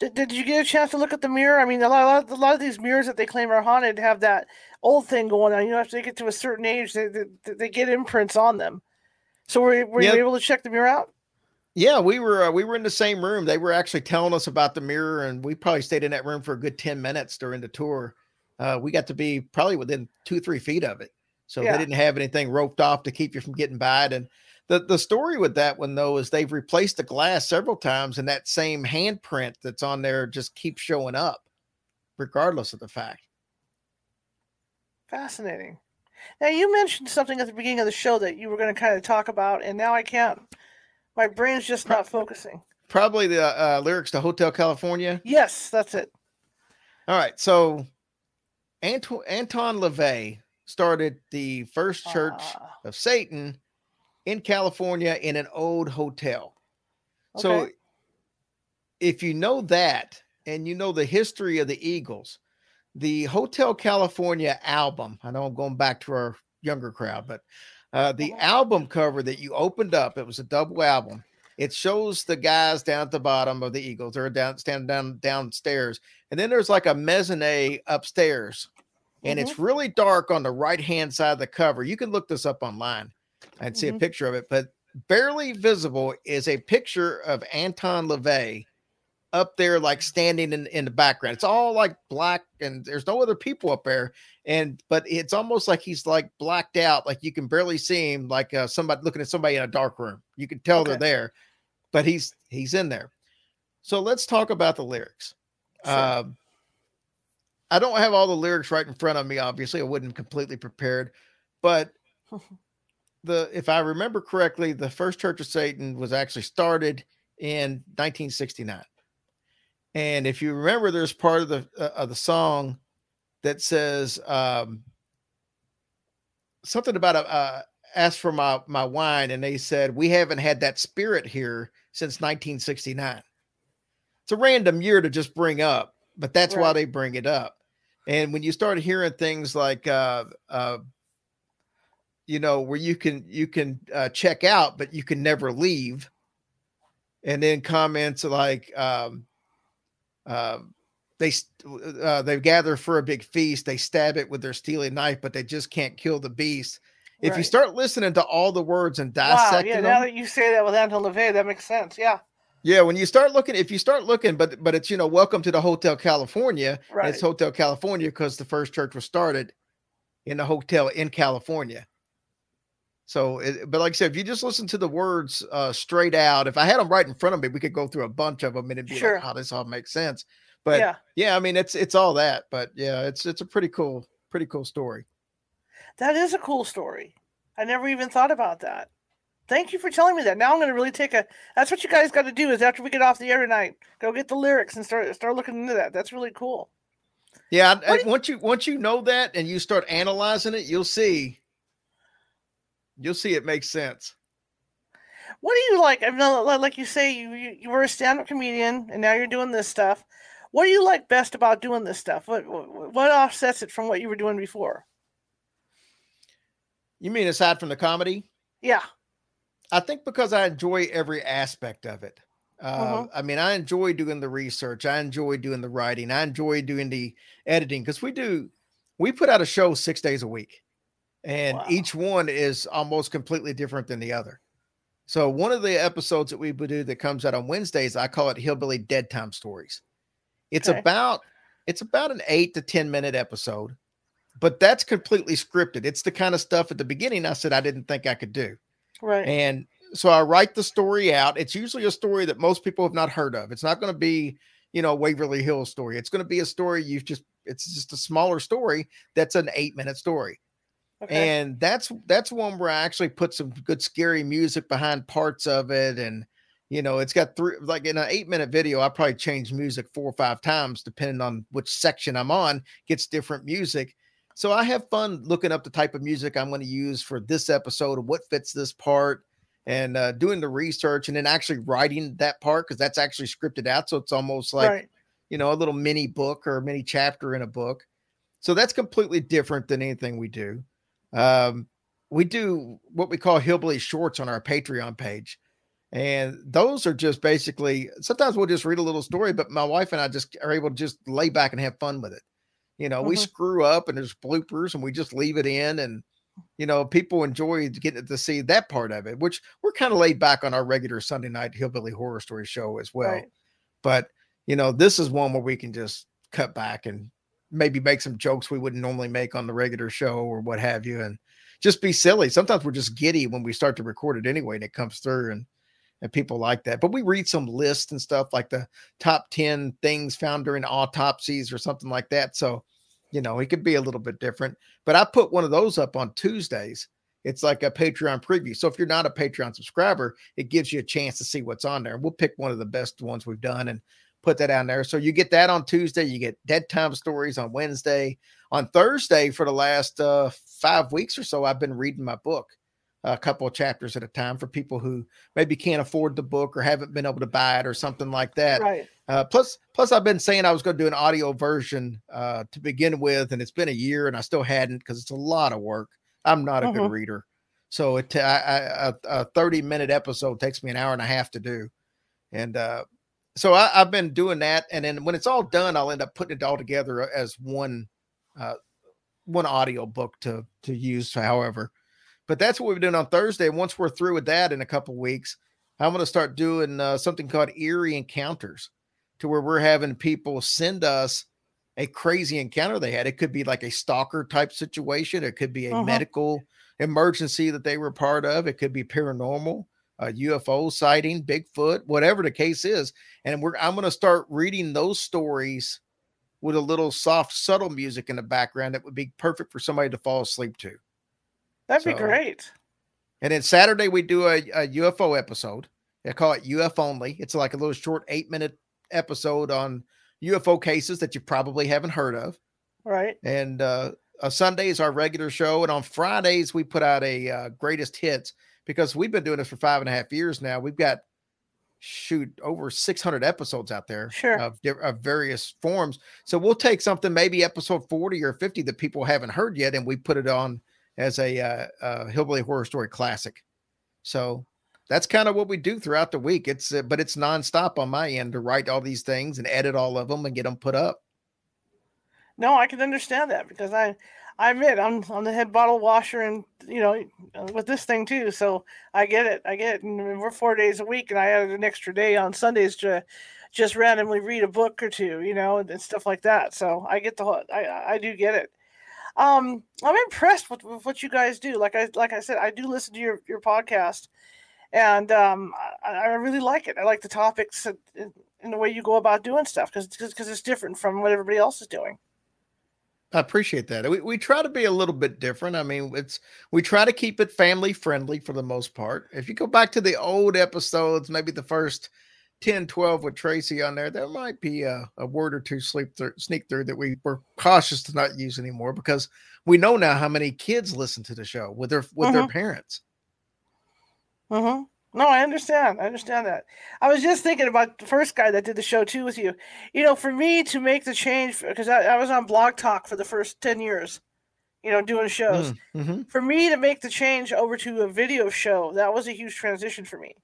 did, did you get a chance to look at the mirror? I mean, a lot, a lot of these mirrors that they claim are haunted have that old thing going on. You know, after they get to a certain age, they they, they get imprints on them. So were, were you able to check the mirror out? Yeah, we were uh, we were in the same room. They were actually telling us about the mirror, and we probably stayed in that room for a good ten minutes during the tour. Uh, we got to be probably within two three feet of it, so yeah. they didn't have anything roped off to keep you from getting by it. And the the story with that one though is they've replaced the glass several times, and that same handprint that's on there just keeps showing up, regardless of the fact. Fascinating. Now you mentioned something at the beginning of the show that you were going to kind of talk about, and now I can't my brain's just not focusing. Probably the uh, lyrics to Hotel California. Yes, that's it. All right. So Anto- Anton LaVey started the first church uh, of Satan in California in an old hotel. Okay. So if you know that and you know the history of the Eagles, the Hotel California album, I know I'm going back to our younger crowd, but uh, the album cover that you opened up, it was a double album. It shows the guys down at the bottom of the Eagles. They're down standing down downstairs, and then there's like a mezzanine upstairs, and mm-hmm. it's really dark on the right hand side of the cover. You can look this up online and see mm-hmm. a picture of it, but barely visible is a picture of Anton LaVey up there like standing in, in the background. It's all like black and there's no other people up there. And but it's almost like he's like blacked out, like you can barely see him, like uh, somebody looking at somebody in a dark room. You can tell okay. they're there, but he's he's in there. So let's talk about the lyrics. Sure. Um, I don't have all the lyrics right in front of me. Obviously, I wasn't completely prepared, but the if I remember correctly, the first Church of Satan was actually started in 1969. And if you remember, there's part of the uh, of the song that says um, something about a uh, ask for my my wine, and they said we haven't had that spirit here since 1969. It's a random year to just bring up, but that's right. why they bring it up. And when you start hearing things like, uh, uh, you know, where you can you can uh, check out, but you can never leave, and then comments like, um, uh, they uh, they gather for a big feast. They stab it with their steely knife, but they just can't kill the beast. If right. you start listening to all the words and dissecting wow, yeah, now that you say that with Anton LaVey, that makes sense. Yeah. Yeah, when you start looking, if you start looking, but but it's you know, welcome to the Hotel California. Right. it's Hotel California because the first church was started in a hotel in California. So, it, but like I said, if you just listen to the words uh, straight out, if I had them right in front of me, we could go through a bunch of them and it'd be sure. like, "How oh, this all makes sense." But yeah. yeah, I mean, it's it's all that. But yeah, it's it's a pretty cool, pretty cool story. That is a cool story. I never even thought about that. Thank you for telling me that. Now I'm going to really take a. That's what you guys got to do. Is after we get off the air tonight, go get the lyrics and start start looking into that. That's really cool. Yeah, I, once you once you know that and you start analyzing it, you'll see You'll see it makes sense. What do you like? I mean, like you say, you you were a stand-up comedian, and now you're doing this stuff. What do you like best about doing this stuff? What what offsets it from what you were doing before? You mean aside from the comedy? Yeah. I think because I enjoy every aspect of it. Uh, uh-huh. I mean, I enjoy doing the research. I enjoy doing the writing. I enjoy doing the editing because we do, we put out a show six days a week and wow. each one is almost completely different than the other. So one of the episodes that we do that comes out on Wednesdays, I call it Hillbilly Dead Time Stories. It's okay. about it's about an eight to ten minute episode, but that's completely scripted. It's the kind of stuff at the beginning I said I didn't think I could do. Right. And so I write the story out. It's usually a story that most people have not heard of. It's not going to be you know, Waverly Hills story. It's going to be a story you've just it's just a smaller story that's an eight minute story. Okay. And that's that's one where I actually put some good scary music behind parts of it. And you know, it's got three like in an eight minute video, I probably change music four or five times depending on which section I'm on, gets different music. So I have fun looking up the type of music I'm going to use for this episode of what fits this part and uh, doing the research and then actually writing that part because that's actually scripted out. So it's almost like, right. you know, a little mini book or a mini chapter in a book. So that's completely different than anything we do. Um, we do what we call hillbilly shorts on our Patreon page. And those are just basically sometimes we'll just read a little story, but my wife and I just are able to just lay back and have fun with it. You know, mm-hmm. we screw up and there's bloopers and we just leave it in and you know, people enjoy getting to see that part of it, which we're kind of laid back on our regular Sunday night hillbilly horror story show as well. Right. But you know, this is one where we can just cut back and maybe make some jokes we wouldn't normally make on the regular show or what have you, and just be silly. Sometimes we're just giddy when we start to record it anyway, and it comes through and and people like that. But we read some lists and stuff like the top 10 things found during autopsies or something like that. So you know, it could be a little bit different. But I put one of those up on Tuesdays. It's like a Patreon preview. So if you're not a Patreon subscriber, it gives you a chance to see what's on there. We'll pick one of the best ones we've done and put that on there. So you get that on Tuesday. You get Dead Time Stories on Wednesday. On Thursday, for the last uh, five weeks or so, I've been reading my book a couple of chapters at a time for people who maybe can't afford the book or haven't been able to buy it or something like that. Right. Uh, plus, plus, I've been saying I was going to do an audio version uh, to begin with, and it's been a year, and I still hadn't because it's a lot of work. I'm not a mm-hmm. good reader, so it a, a 30 minute episode takes me an hour and a half to do, and uh, so I, have been doing that. And then when it's all done, I'll end up putting it all together as one uh, one audio book to to use. However, but that's what we're doing on Thursday. Once we're through with that in a couple weeks, I'm going to start doing uh, something called eerie encounters, to where we're having people send us a crazy encounter they had. It could be like a stalker type situation. It could be a uh-huh. medical emergency that they were part of. It could be paranormal, a UFO sighting, Bigfoot, whatever the case is. And we're I'm going to start reading those stories with a little soft, subtle music in the background that would be perfect for somebody to fall asleep to. That'd so, be great. And then Saturday we do a, a UFO episode. They call it UFO only. It's like a little short eight minute episode on UFO cases that you probably haven't heard of. Right. And uh, a Sunday is our regular show, and on Fridays we put out a uh, greatest hits because we've been doing this for five and a half years now. We've got shoot over 600 episodes out there sure. of, of various forms. So we'll take something maybe episode 40 or 50 that people haven't heard yet, and we put it on as a, uh, uh, hillbilly horror story classic. So that's kind of what we do throughout the week. It's uh, but it's nonstop on my end to write all these things and edit all of them and get them put up. No, I can understand that because I I admit I'm I'm the head bottle washer and you know with this thing too. So I get it. I get it. And we're four days a week, and I added an extra day on Sundays to just randomly read a book or two, you know, and, and stuff like that. So I get the whole. I I do get it um i'm impressed with, with, what you guys do like i like i said i do listen to your your podcast and um i, I really like it i like the topics and, and the way you go about doing stuff because because it's different from what everybody else is doing I appreciate that. We, we try to be a little bit different. I mean, it's we try to keep it family friendly for the most part. If you go back to the old episodes, maybe the first 10, 12 with Tracy on there, there might be a, a word or two sleep through, sneak through that we were cautious to not use anymore because we know now how many kids listen to the show with their with their mm-hmm. parents. Mm-hmm. No, I understand. I understand that. I was just thinking about the first guy that did the show too with you. You know, for me to make the change because I, I was on Blog Talk for the first ten years, you know, doing shows. Mm, mm-hmm. For me to make the change over to a video show, that was a huge transition for me.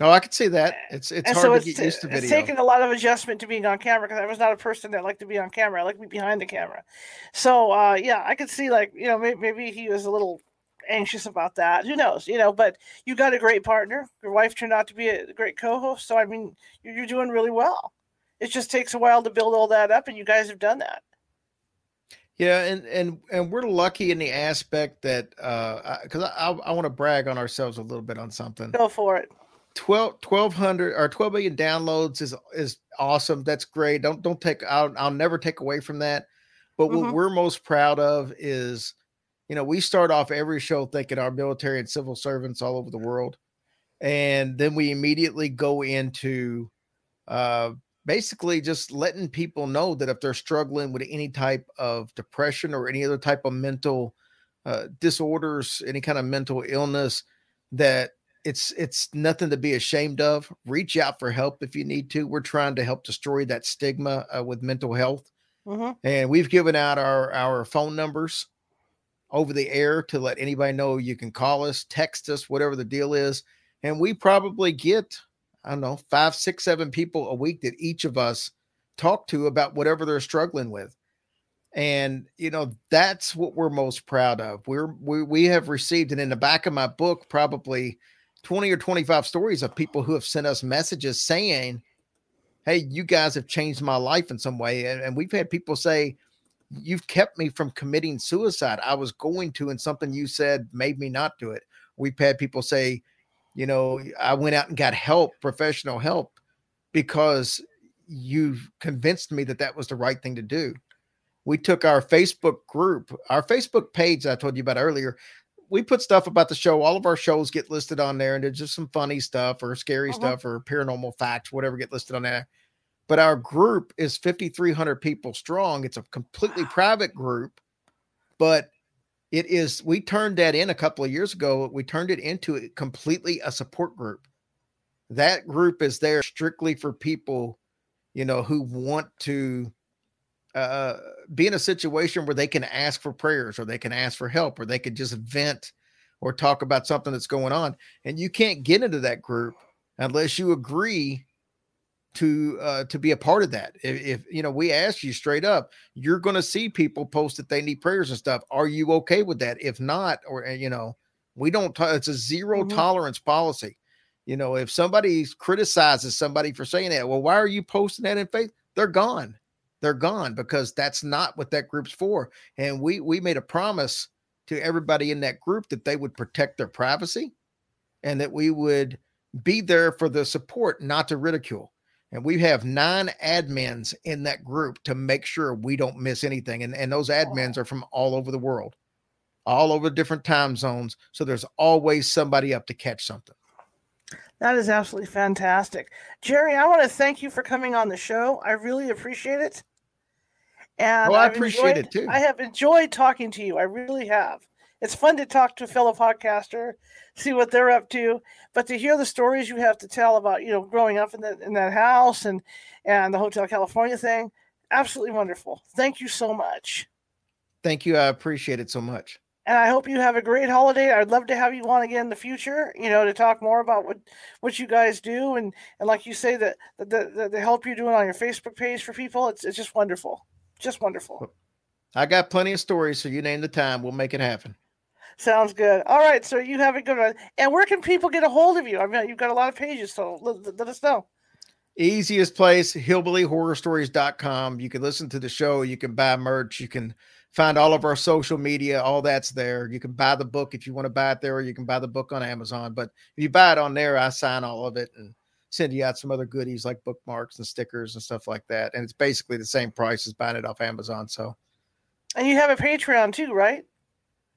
No, I can see that. It's it's and hard so to get used to video. It's taken a lot of adjustment to being on camera because I was not a person that liked to be on camera. I like to be behind the camera. So uh, yeah, I could see like you know maybe, maybe he was a little anxious about that. Who knows? You know, but you got a great partner. Your wife turned out to be a great co-host. So I mean, you're, doing really well. It just takes a while to build all that up, and you guys have done that. Yeah, and and and we're lucky in the aspect that uh because I I, I want to brag on ourselves a little bit on something. Go for it 12 1200 or 12 million downloads is is awesome that's great don't don't take i'll, I'll never take away from that but what Mhm. we're most proud of is you know we start off every show thinking our military and civil servants all over the world and then we immediately go into uh basically just letting people know that if they're struggling with any type of depression or any other type of mental uh, disorders any kind of mental illness that it's it's nothing to be ashamed of reach out for help if you need to. We're trying to help destroy that stigma uh, with mental health hmm and we've given out our our phone numbers over the air to let anybody know you can call us text us whatever the deal is and we probably get i don't know five six seven people a week that each of us talk to about whatever they're struggling with. And you know that's what we're most proud of. We're we, we have received and in the back of my book probably 20 or 25 stories of people who have sent us messages saying hey you guys have changed my life in some way and, and we've had people say you've kept me from committing suicide. I was going to and something you said made me not do it. We've had people say you know i went out and got help professional help because you convinced me that that was the right thing to do. We took our facebook group our facebook page i told you about earlier we put stuff about the show. All of our shows get listed on there and there's just some funny stuff or scary Mhm. stuff or paranormal facts whatever get listed on there but our group is 5300 people strong. It's a completely private group but it is we turned that in a couple of years ago. We turned it into a- completely a support group. That group is there strictly for people you know who want to uh be in a situation where they can ask for prayers or they can ask for help or they could just vent or talk about something that's going on. And you can't get into that group unless you agree to uh to be a part of that. If, if you know we ask you straight up you're going to see people post that they need prayers and stuff. Are you okay with that? If not or uh, you know we don't t- it's a 0 Mhm. tolerance policy. You know if somebody criticizes somebody for saying that well why are you posting that in faith? They're gone. They're gone because that's not what that group's for. And we we made a promise to everybody in that group that they would protect their privacy and that we would be there for the support not to ridicule and we have nine admins in that group to make sure we don't miss anything and, and those admins are from all over the world all over different time zones so there's always somebody up to catch something That is absolutely fantastic. Jerry, I want to thank you for coming on the show. I really appreciate it. And Oh, I I've appreciate enjoyed- it too. I have enjoyed talking to you. I really have. It's fun to talk to a fellow podcaster, see what they're up to, but to hear the stories you have to tell about, you know, growing up in that in that house and and the Hotel California thing, absolutely wonderful. Thank you so much. thank you i appreciate it so much and I hope you have a great holiday. I'd love to have you on again in the future, you know, to talk more about what what you guys do and and like you say that the the, the help you're doing on your Facebook page for people. It's it's just wonderful, just wonderful. i got plenty of stories so you name the time we'll make it happen Sounds good. All right, so you have a good one. And where can people get a hold of you? I mean, you've got a lot of pages, so let, let us know. easiest place hillbillyhorrorstories.com you can listen to the show you can buy merch you can find all of our social media all that's there you can buy the book if you want to buy it there or you can buy the book on amazon but if you buy it on there i sign all of it and send you out some other goodies like bookmarks and stickers and stuff like that and it's basically the same price as buying it off amazon so And you have a Patreon too, right?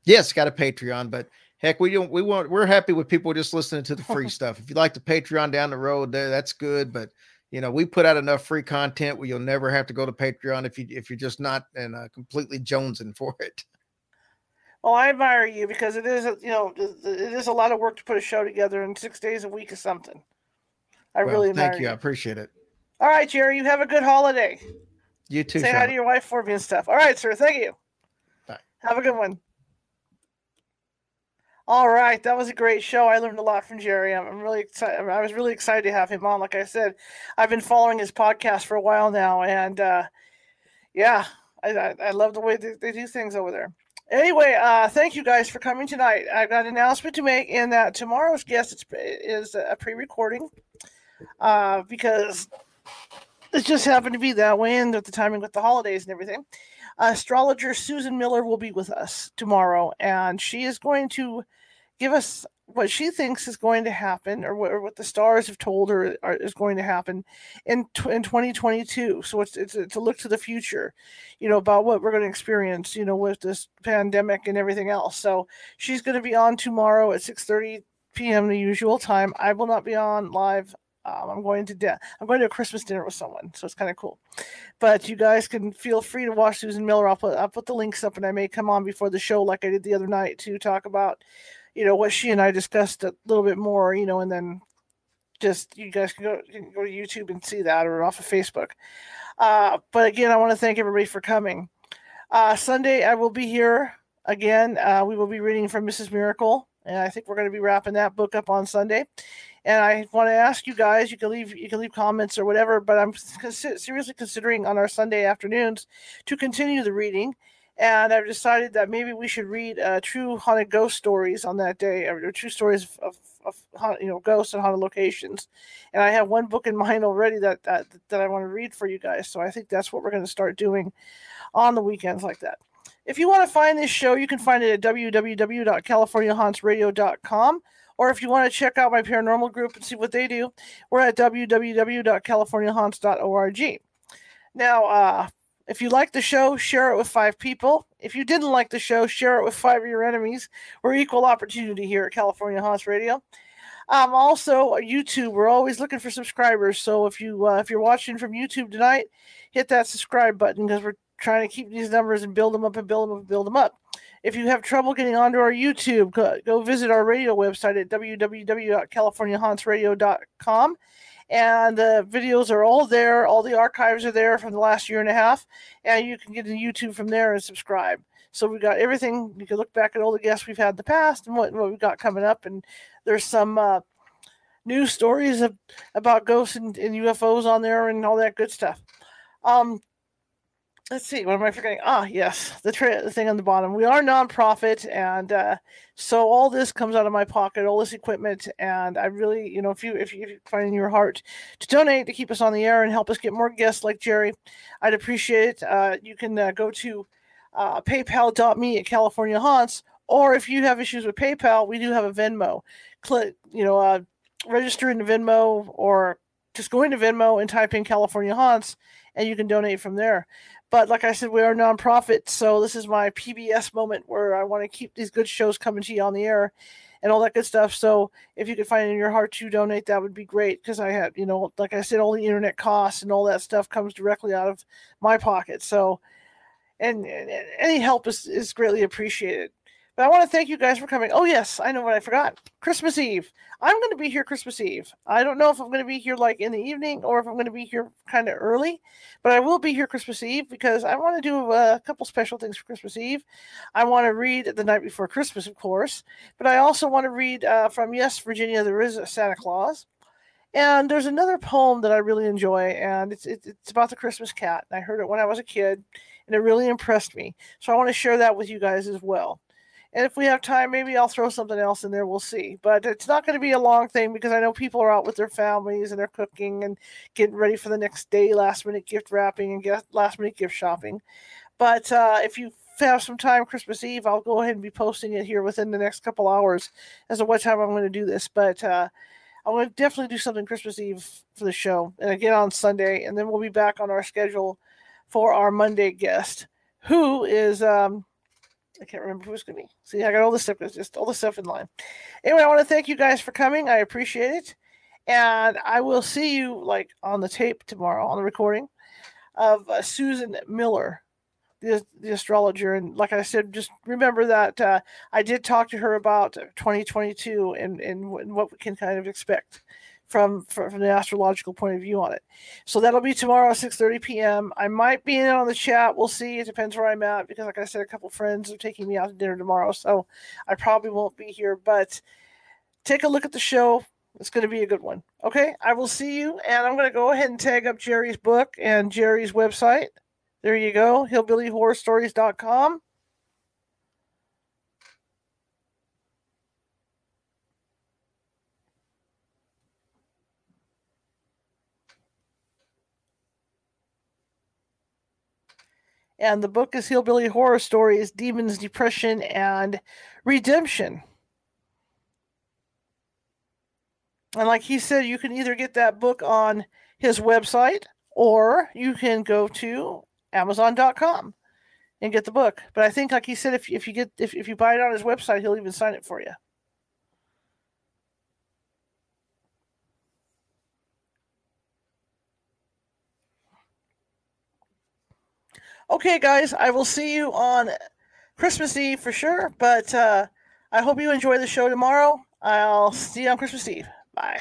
Yes got a patreon but heck we don't we want we're happy with people just listening to the free stuff if you like the patreon down the road there that's good but you know we put out enough free content where you'll never have to go to patreon if you if you're just not and uh, completely jonesing for it Well, I admire you because it is, you know, it is a lot of work to put a show together in six days a week or something. I Well, really admire thank you i appreciate it All right, Jerry, you have a good holiday. you too Say hi to your wife for me and stuff. All right, sir. Thank you. Bye. Have a good one. All right, that was a great show. I learned a lot from Jerry. I'm, really excited. I was really excited to have him on. Like I said, I've been following his podcast for a while now, and uh, yeah, I, I, I love the way they, they do things over there. Anyway, uh, thank you guys for coming tonight. I've got an announcement to make in that tomorrow's guest is, is a pre-recording uh, because it just happened to be that way, and at the timing with the holidays and everything astrologer Susan Miller will be with us tomorrow, and she is going to give us what she thinks is going to happen, or what, or what the stars have told her are, is going to happen in in 2022. So it's, it's it's a look to the future, you know, about what we're going to experience, you know, with this pandemic and everything else. So she's going to be on tomorrow at 6:30 p.m. the usual time. I will not be on live. Um, I'm going to de- I'm going to a Christmas dinner with someone, so it's kind of cool. But you guys can feel free to watch Susan Miller. I'll put I'll put the links up, and I may come on before the show, like I did the other night, to talk about you know what she and I discussed a little bit more, you know, and then just you guys can go can go to YouTube and see that or off of Facebook. Uh, but again, I want to thank everybody for coming. Uh, Sunday, I will be here again. Uh, we will be reading from Mrs. Miracle, and I think we're going to be wrapping that book up on Sunday. And I want to ask you guys, you can leave you can leave comments or whatever, but I'm seriously considering on our Sunday afternoons to continue the reading and I've decided that maybe we should read uh, true haunted ghost stories on that day, or true stories of, of, of, you know ghosts and haunted locations. And I have one book in mind already that that, that I want to read for you guys. So I think that's what we're going to start doing on the weekends like that. If you want to find this show, you can find it at www.californiahauntsradio.com. Or if you want to check out my paranormal group and see what they do, we're at www.californiahaunts.org. Now, uh, if you like the show, share it with five people. If you didn't like the show, share it with five of your enemies. We're equal opportunity here at California Haunts Radio. Um, also, YouTube. We're always looking for subscribers. So if you uh, if you're watching from YouTube tonight, hit that subscribe button because we're trying to keep these numbers and build them up and build them up and build them up. If you have trouble getting onto our YouTube, go, go visit our radio website at www.californiahauntsradio.com and the videos are all there. All the archives are there from the last year and a half, and you can get to YouTube from there and subscribe. So we've got everything. You can look back at all the guests we've had in the past and what, what we've got coming up, and there's some uh, stories of, about ghosts and, and, UFOs on there and all that good stuff. Um, let's see, what am I forgetting? Ah, yes, the, tra- the thing on the bottom. We are nonprofit, and uh, so all this comes out of my pocket, all this equipment, and I really, you know, if you if you, if you find in your heart to donate to keep us on the air and help us get more guests like Jerry, I'd appreciate it. Uh, you can uh, go to uh, PayPal.me at California Haunts, or if you have issues with PayPal, we do have a Venmo. Click, you know, uh, register in Venmo or just go into Venmo and type in California Haunts, and you can donate from there. But like I said, we are a nonprofit, so this is my PBS moment where I want to keep these good shows coming to you on the air and all that good stuff. So if you could find in your heart to donate, that would be great because I have, you know, like I said, all the internet costs and all that stuff comes directly out of my pocket. So, and, and any help is, is greatly appreciated. But I want to thank you guys for coming. Oh, yes, I know what I forgot. Christmas Eve. I'm going to be here Christmas Eve. I don't know if I'm going to be here like in the evening or if I'm going to be here kind of early, but I will be here Christmas Eve because I want to do a couple special things for Christmas Eve. I want to read the night before Christmas, of course, but I also want to read uh, from Yes, Virginia, There is a Santa Claus. And there's another poem that I really enjoy, and it's, it's about the Christmas cat. and I heard it when I was a kid, and it really impressed me. So I want to share that with you guys as well. And if we have time, maybe I'll throw something else in there. We'll see. But it's not going to be a long thing because I know people are out with their families and they're cooking and getting ready for the next day, last minute gift wrapping and get last minute gift shopping. But uh, if you have some time Christmas Eve, I'll go ahead and be posting it here within the next couple hours as to what time I'm going to do this. But uh, I'm going to definitely do something Christmas Eve for the show and again on Sunday. And then we'll be back on our schedule for our Monday guest, who is. Um, I can't remember who's going to be. See, I got all the stuff, just all the stuff in line. Anyway, I want to thank you guys for coming. I appreciate it. And I will see you like on the tape tomorrow on the recording of uh, Susan Miller, the, the astrologer. And like I said, just remember that uh, I did talk to her about 2022 and, and what we can kind of expect from, from the astrological point of view on it. So that'll be tomorrow, 6:30 p.m. I might be in on the chat. We'll see. It depends where I'm at because, like I said, a couple friends are taking me out to dinner tomorrow, so I probably won't be here. But take a look at the show. It's going to be a good one. Okay, I will see you, and I'm going to go ahead and tag up Jerry's book and Jerry's website. There you go, hillbillyhorrorstories.com. and the book is Hillbilly Horror Stories Demons, Depression, and Redemption. And like he said, you can either get that book on his website or you can go to Amazon.com and get the book. But I think, like he said, if, if you get if, if you buy it on his website, he'll even sign it for you. Okay, guys, I will see you on Christmas Eve for sure. But uh, I hope you enjoy the show tomorrow. I'll see you on Christmas Eve. Bye.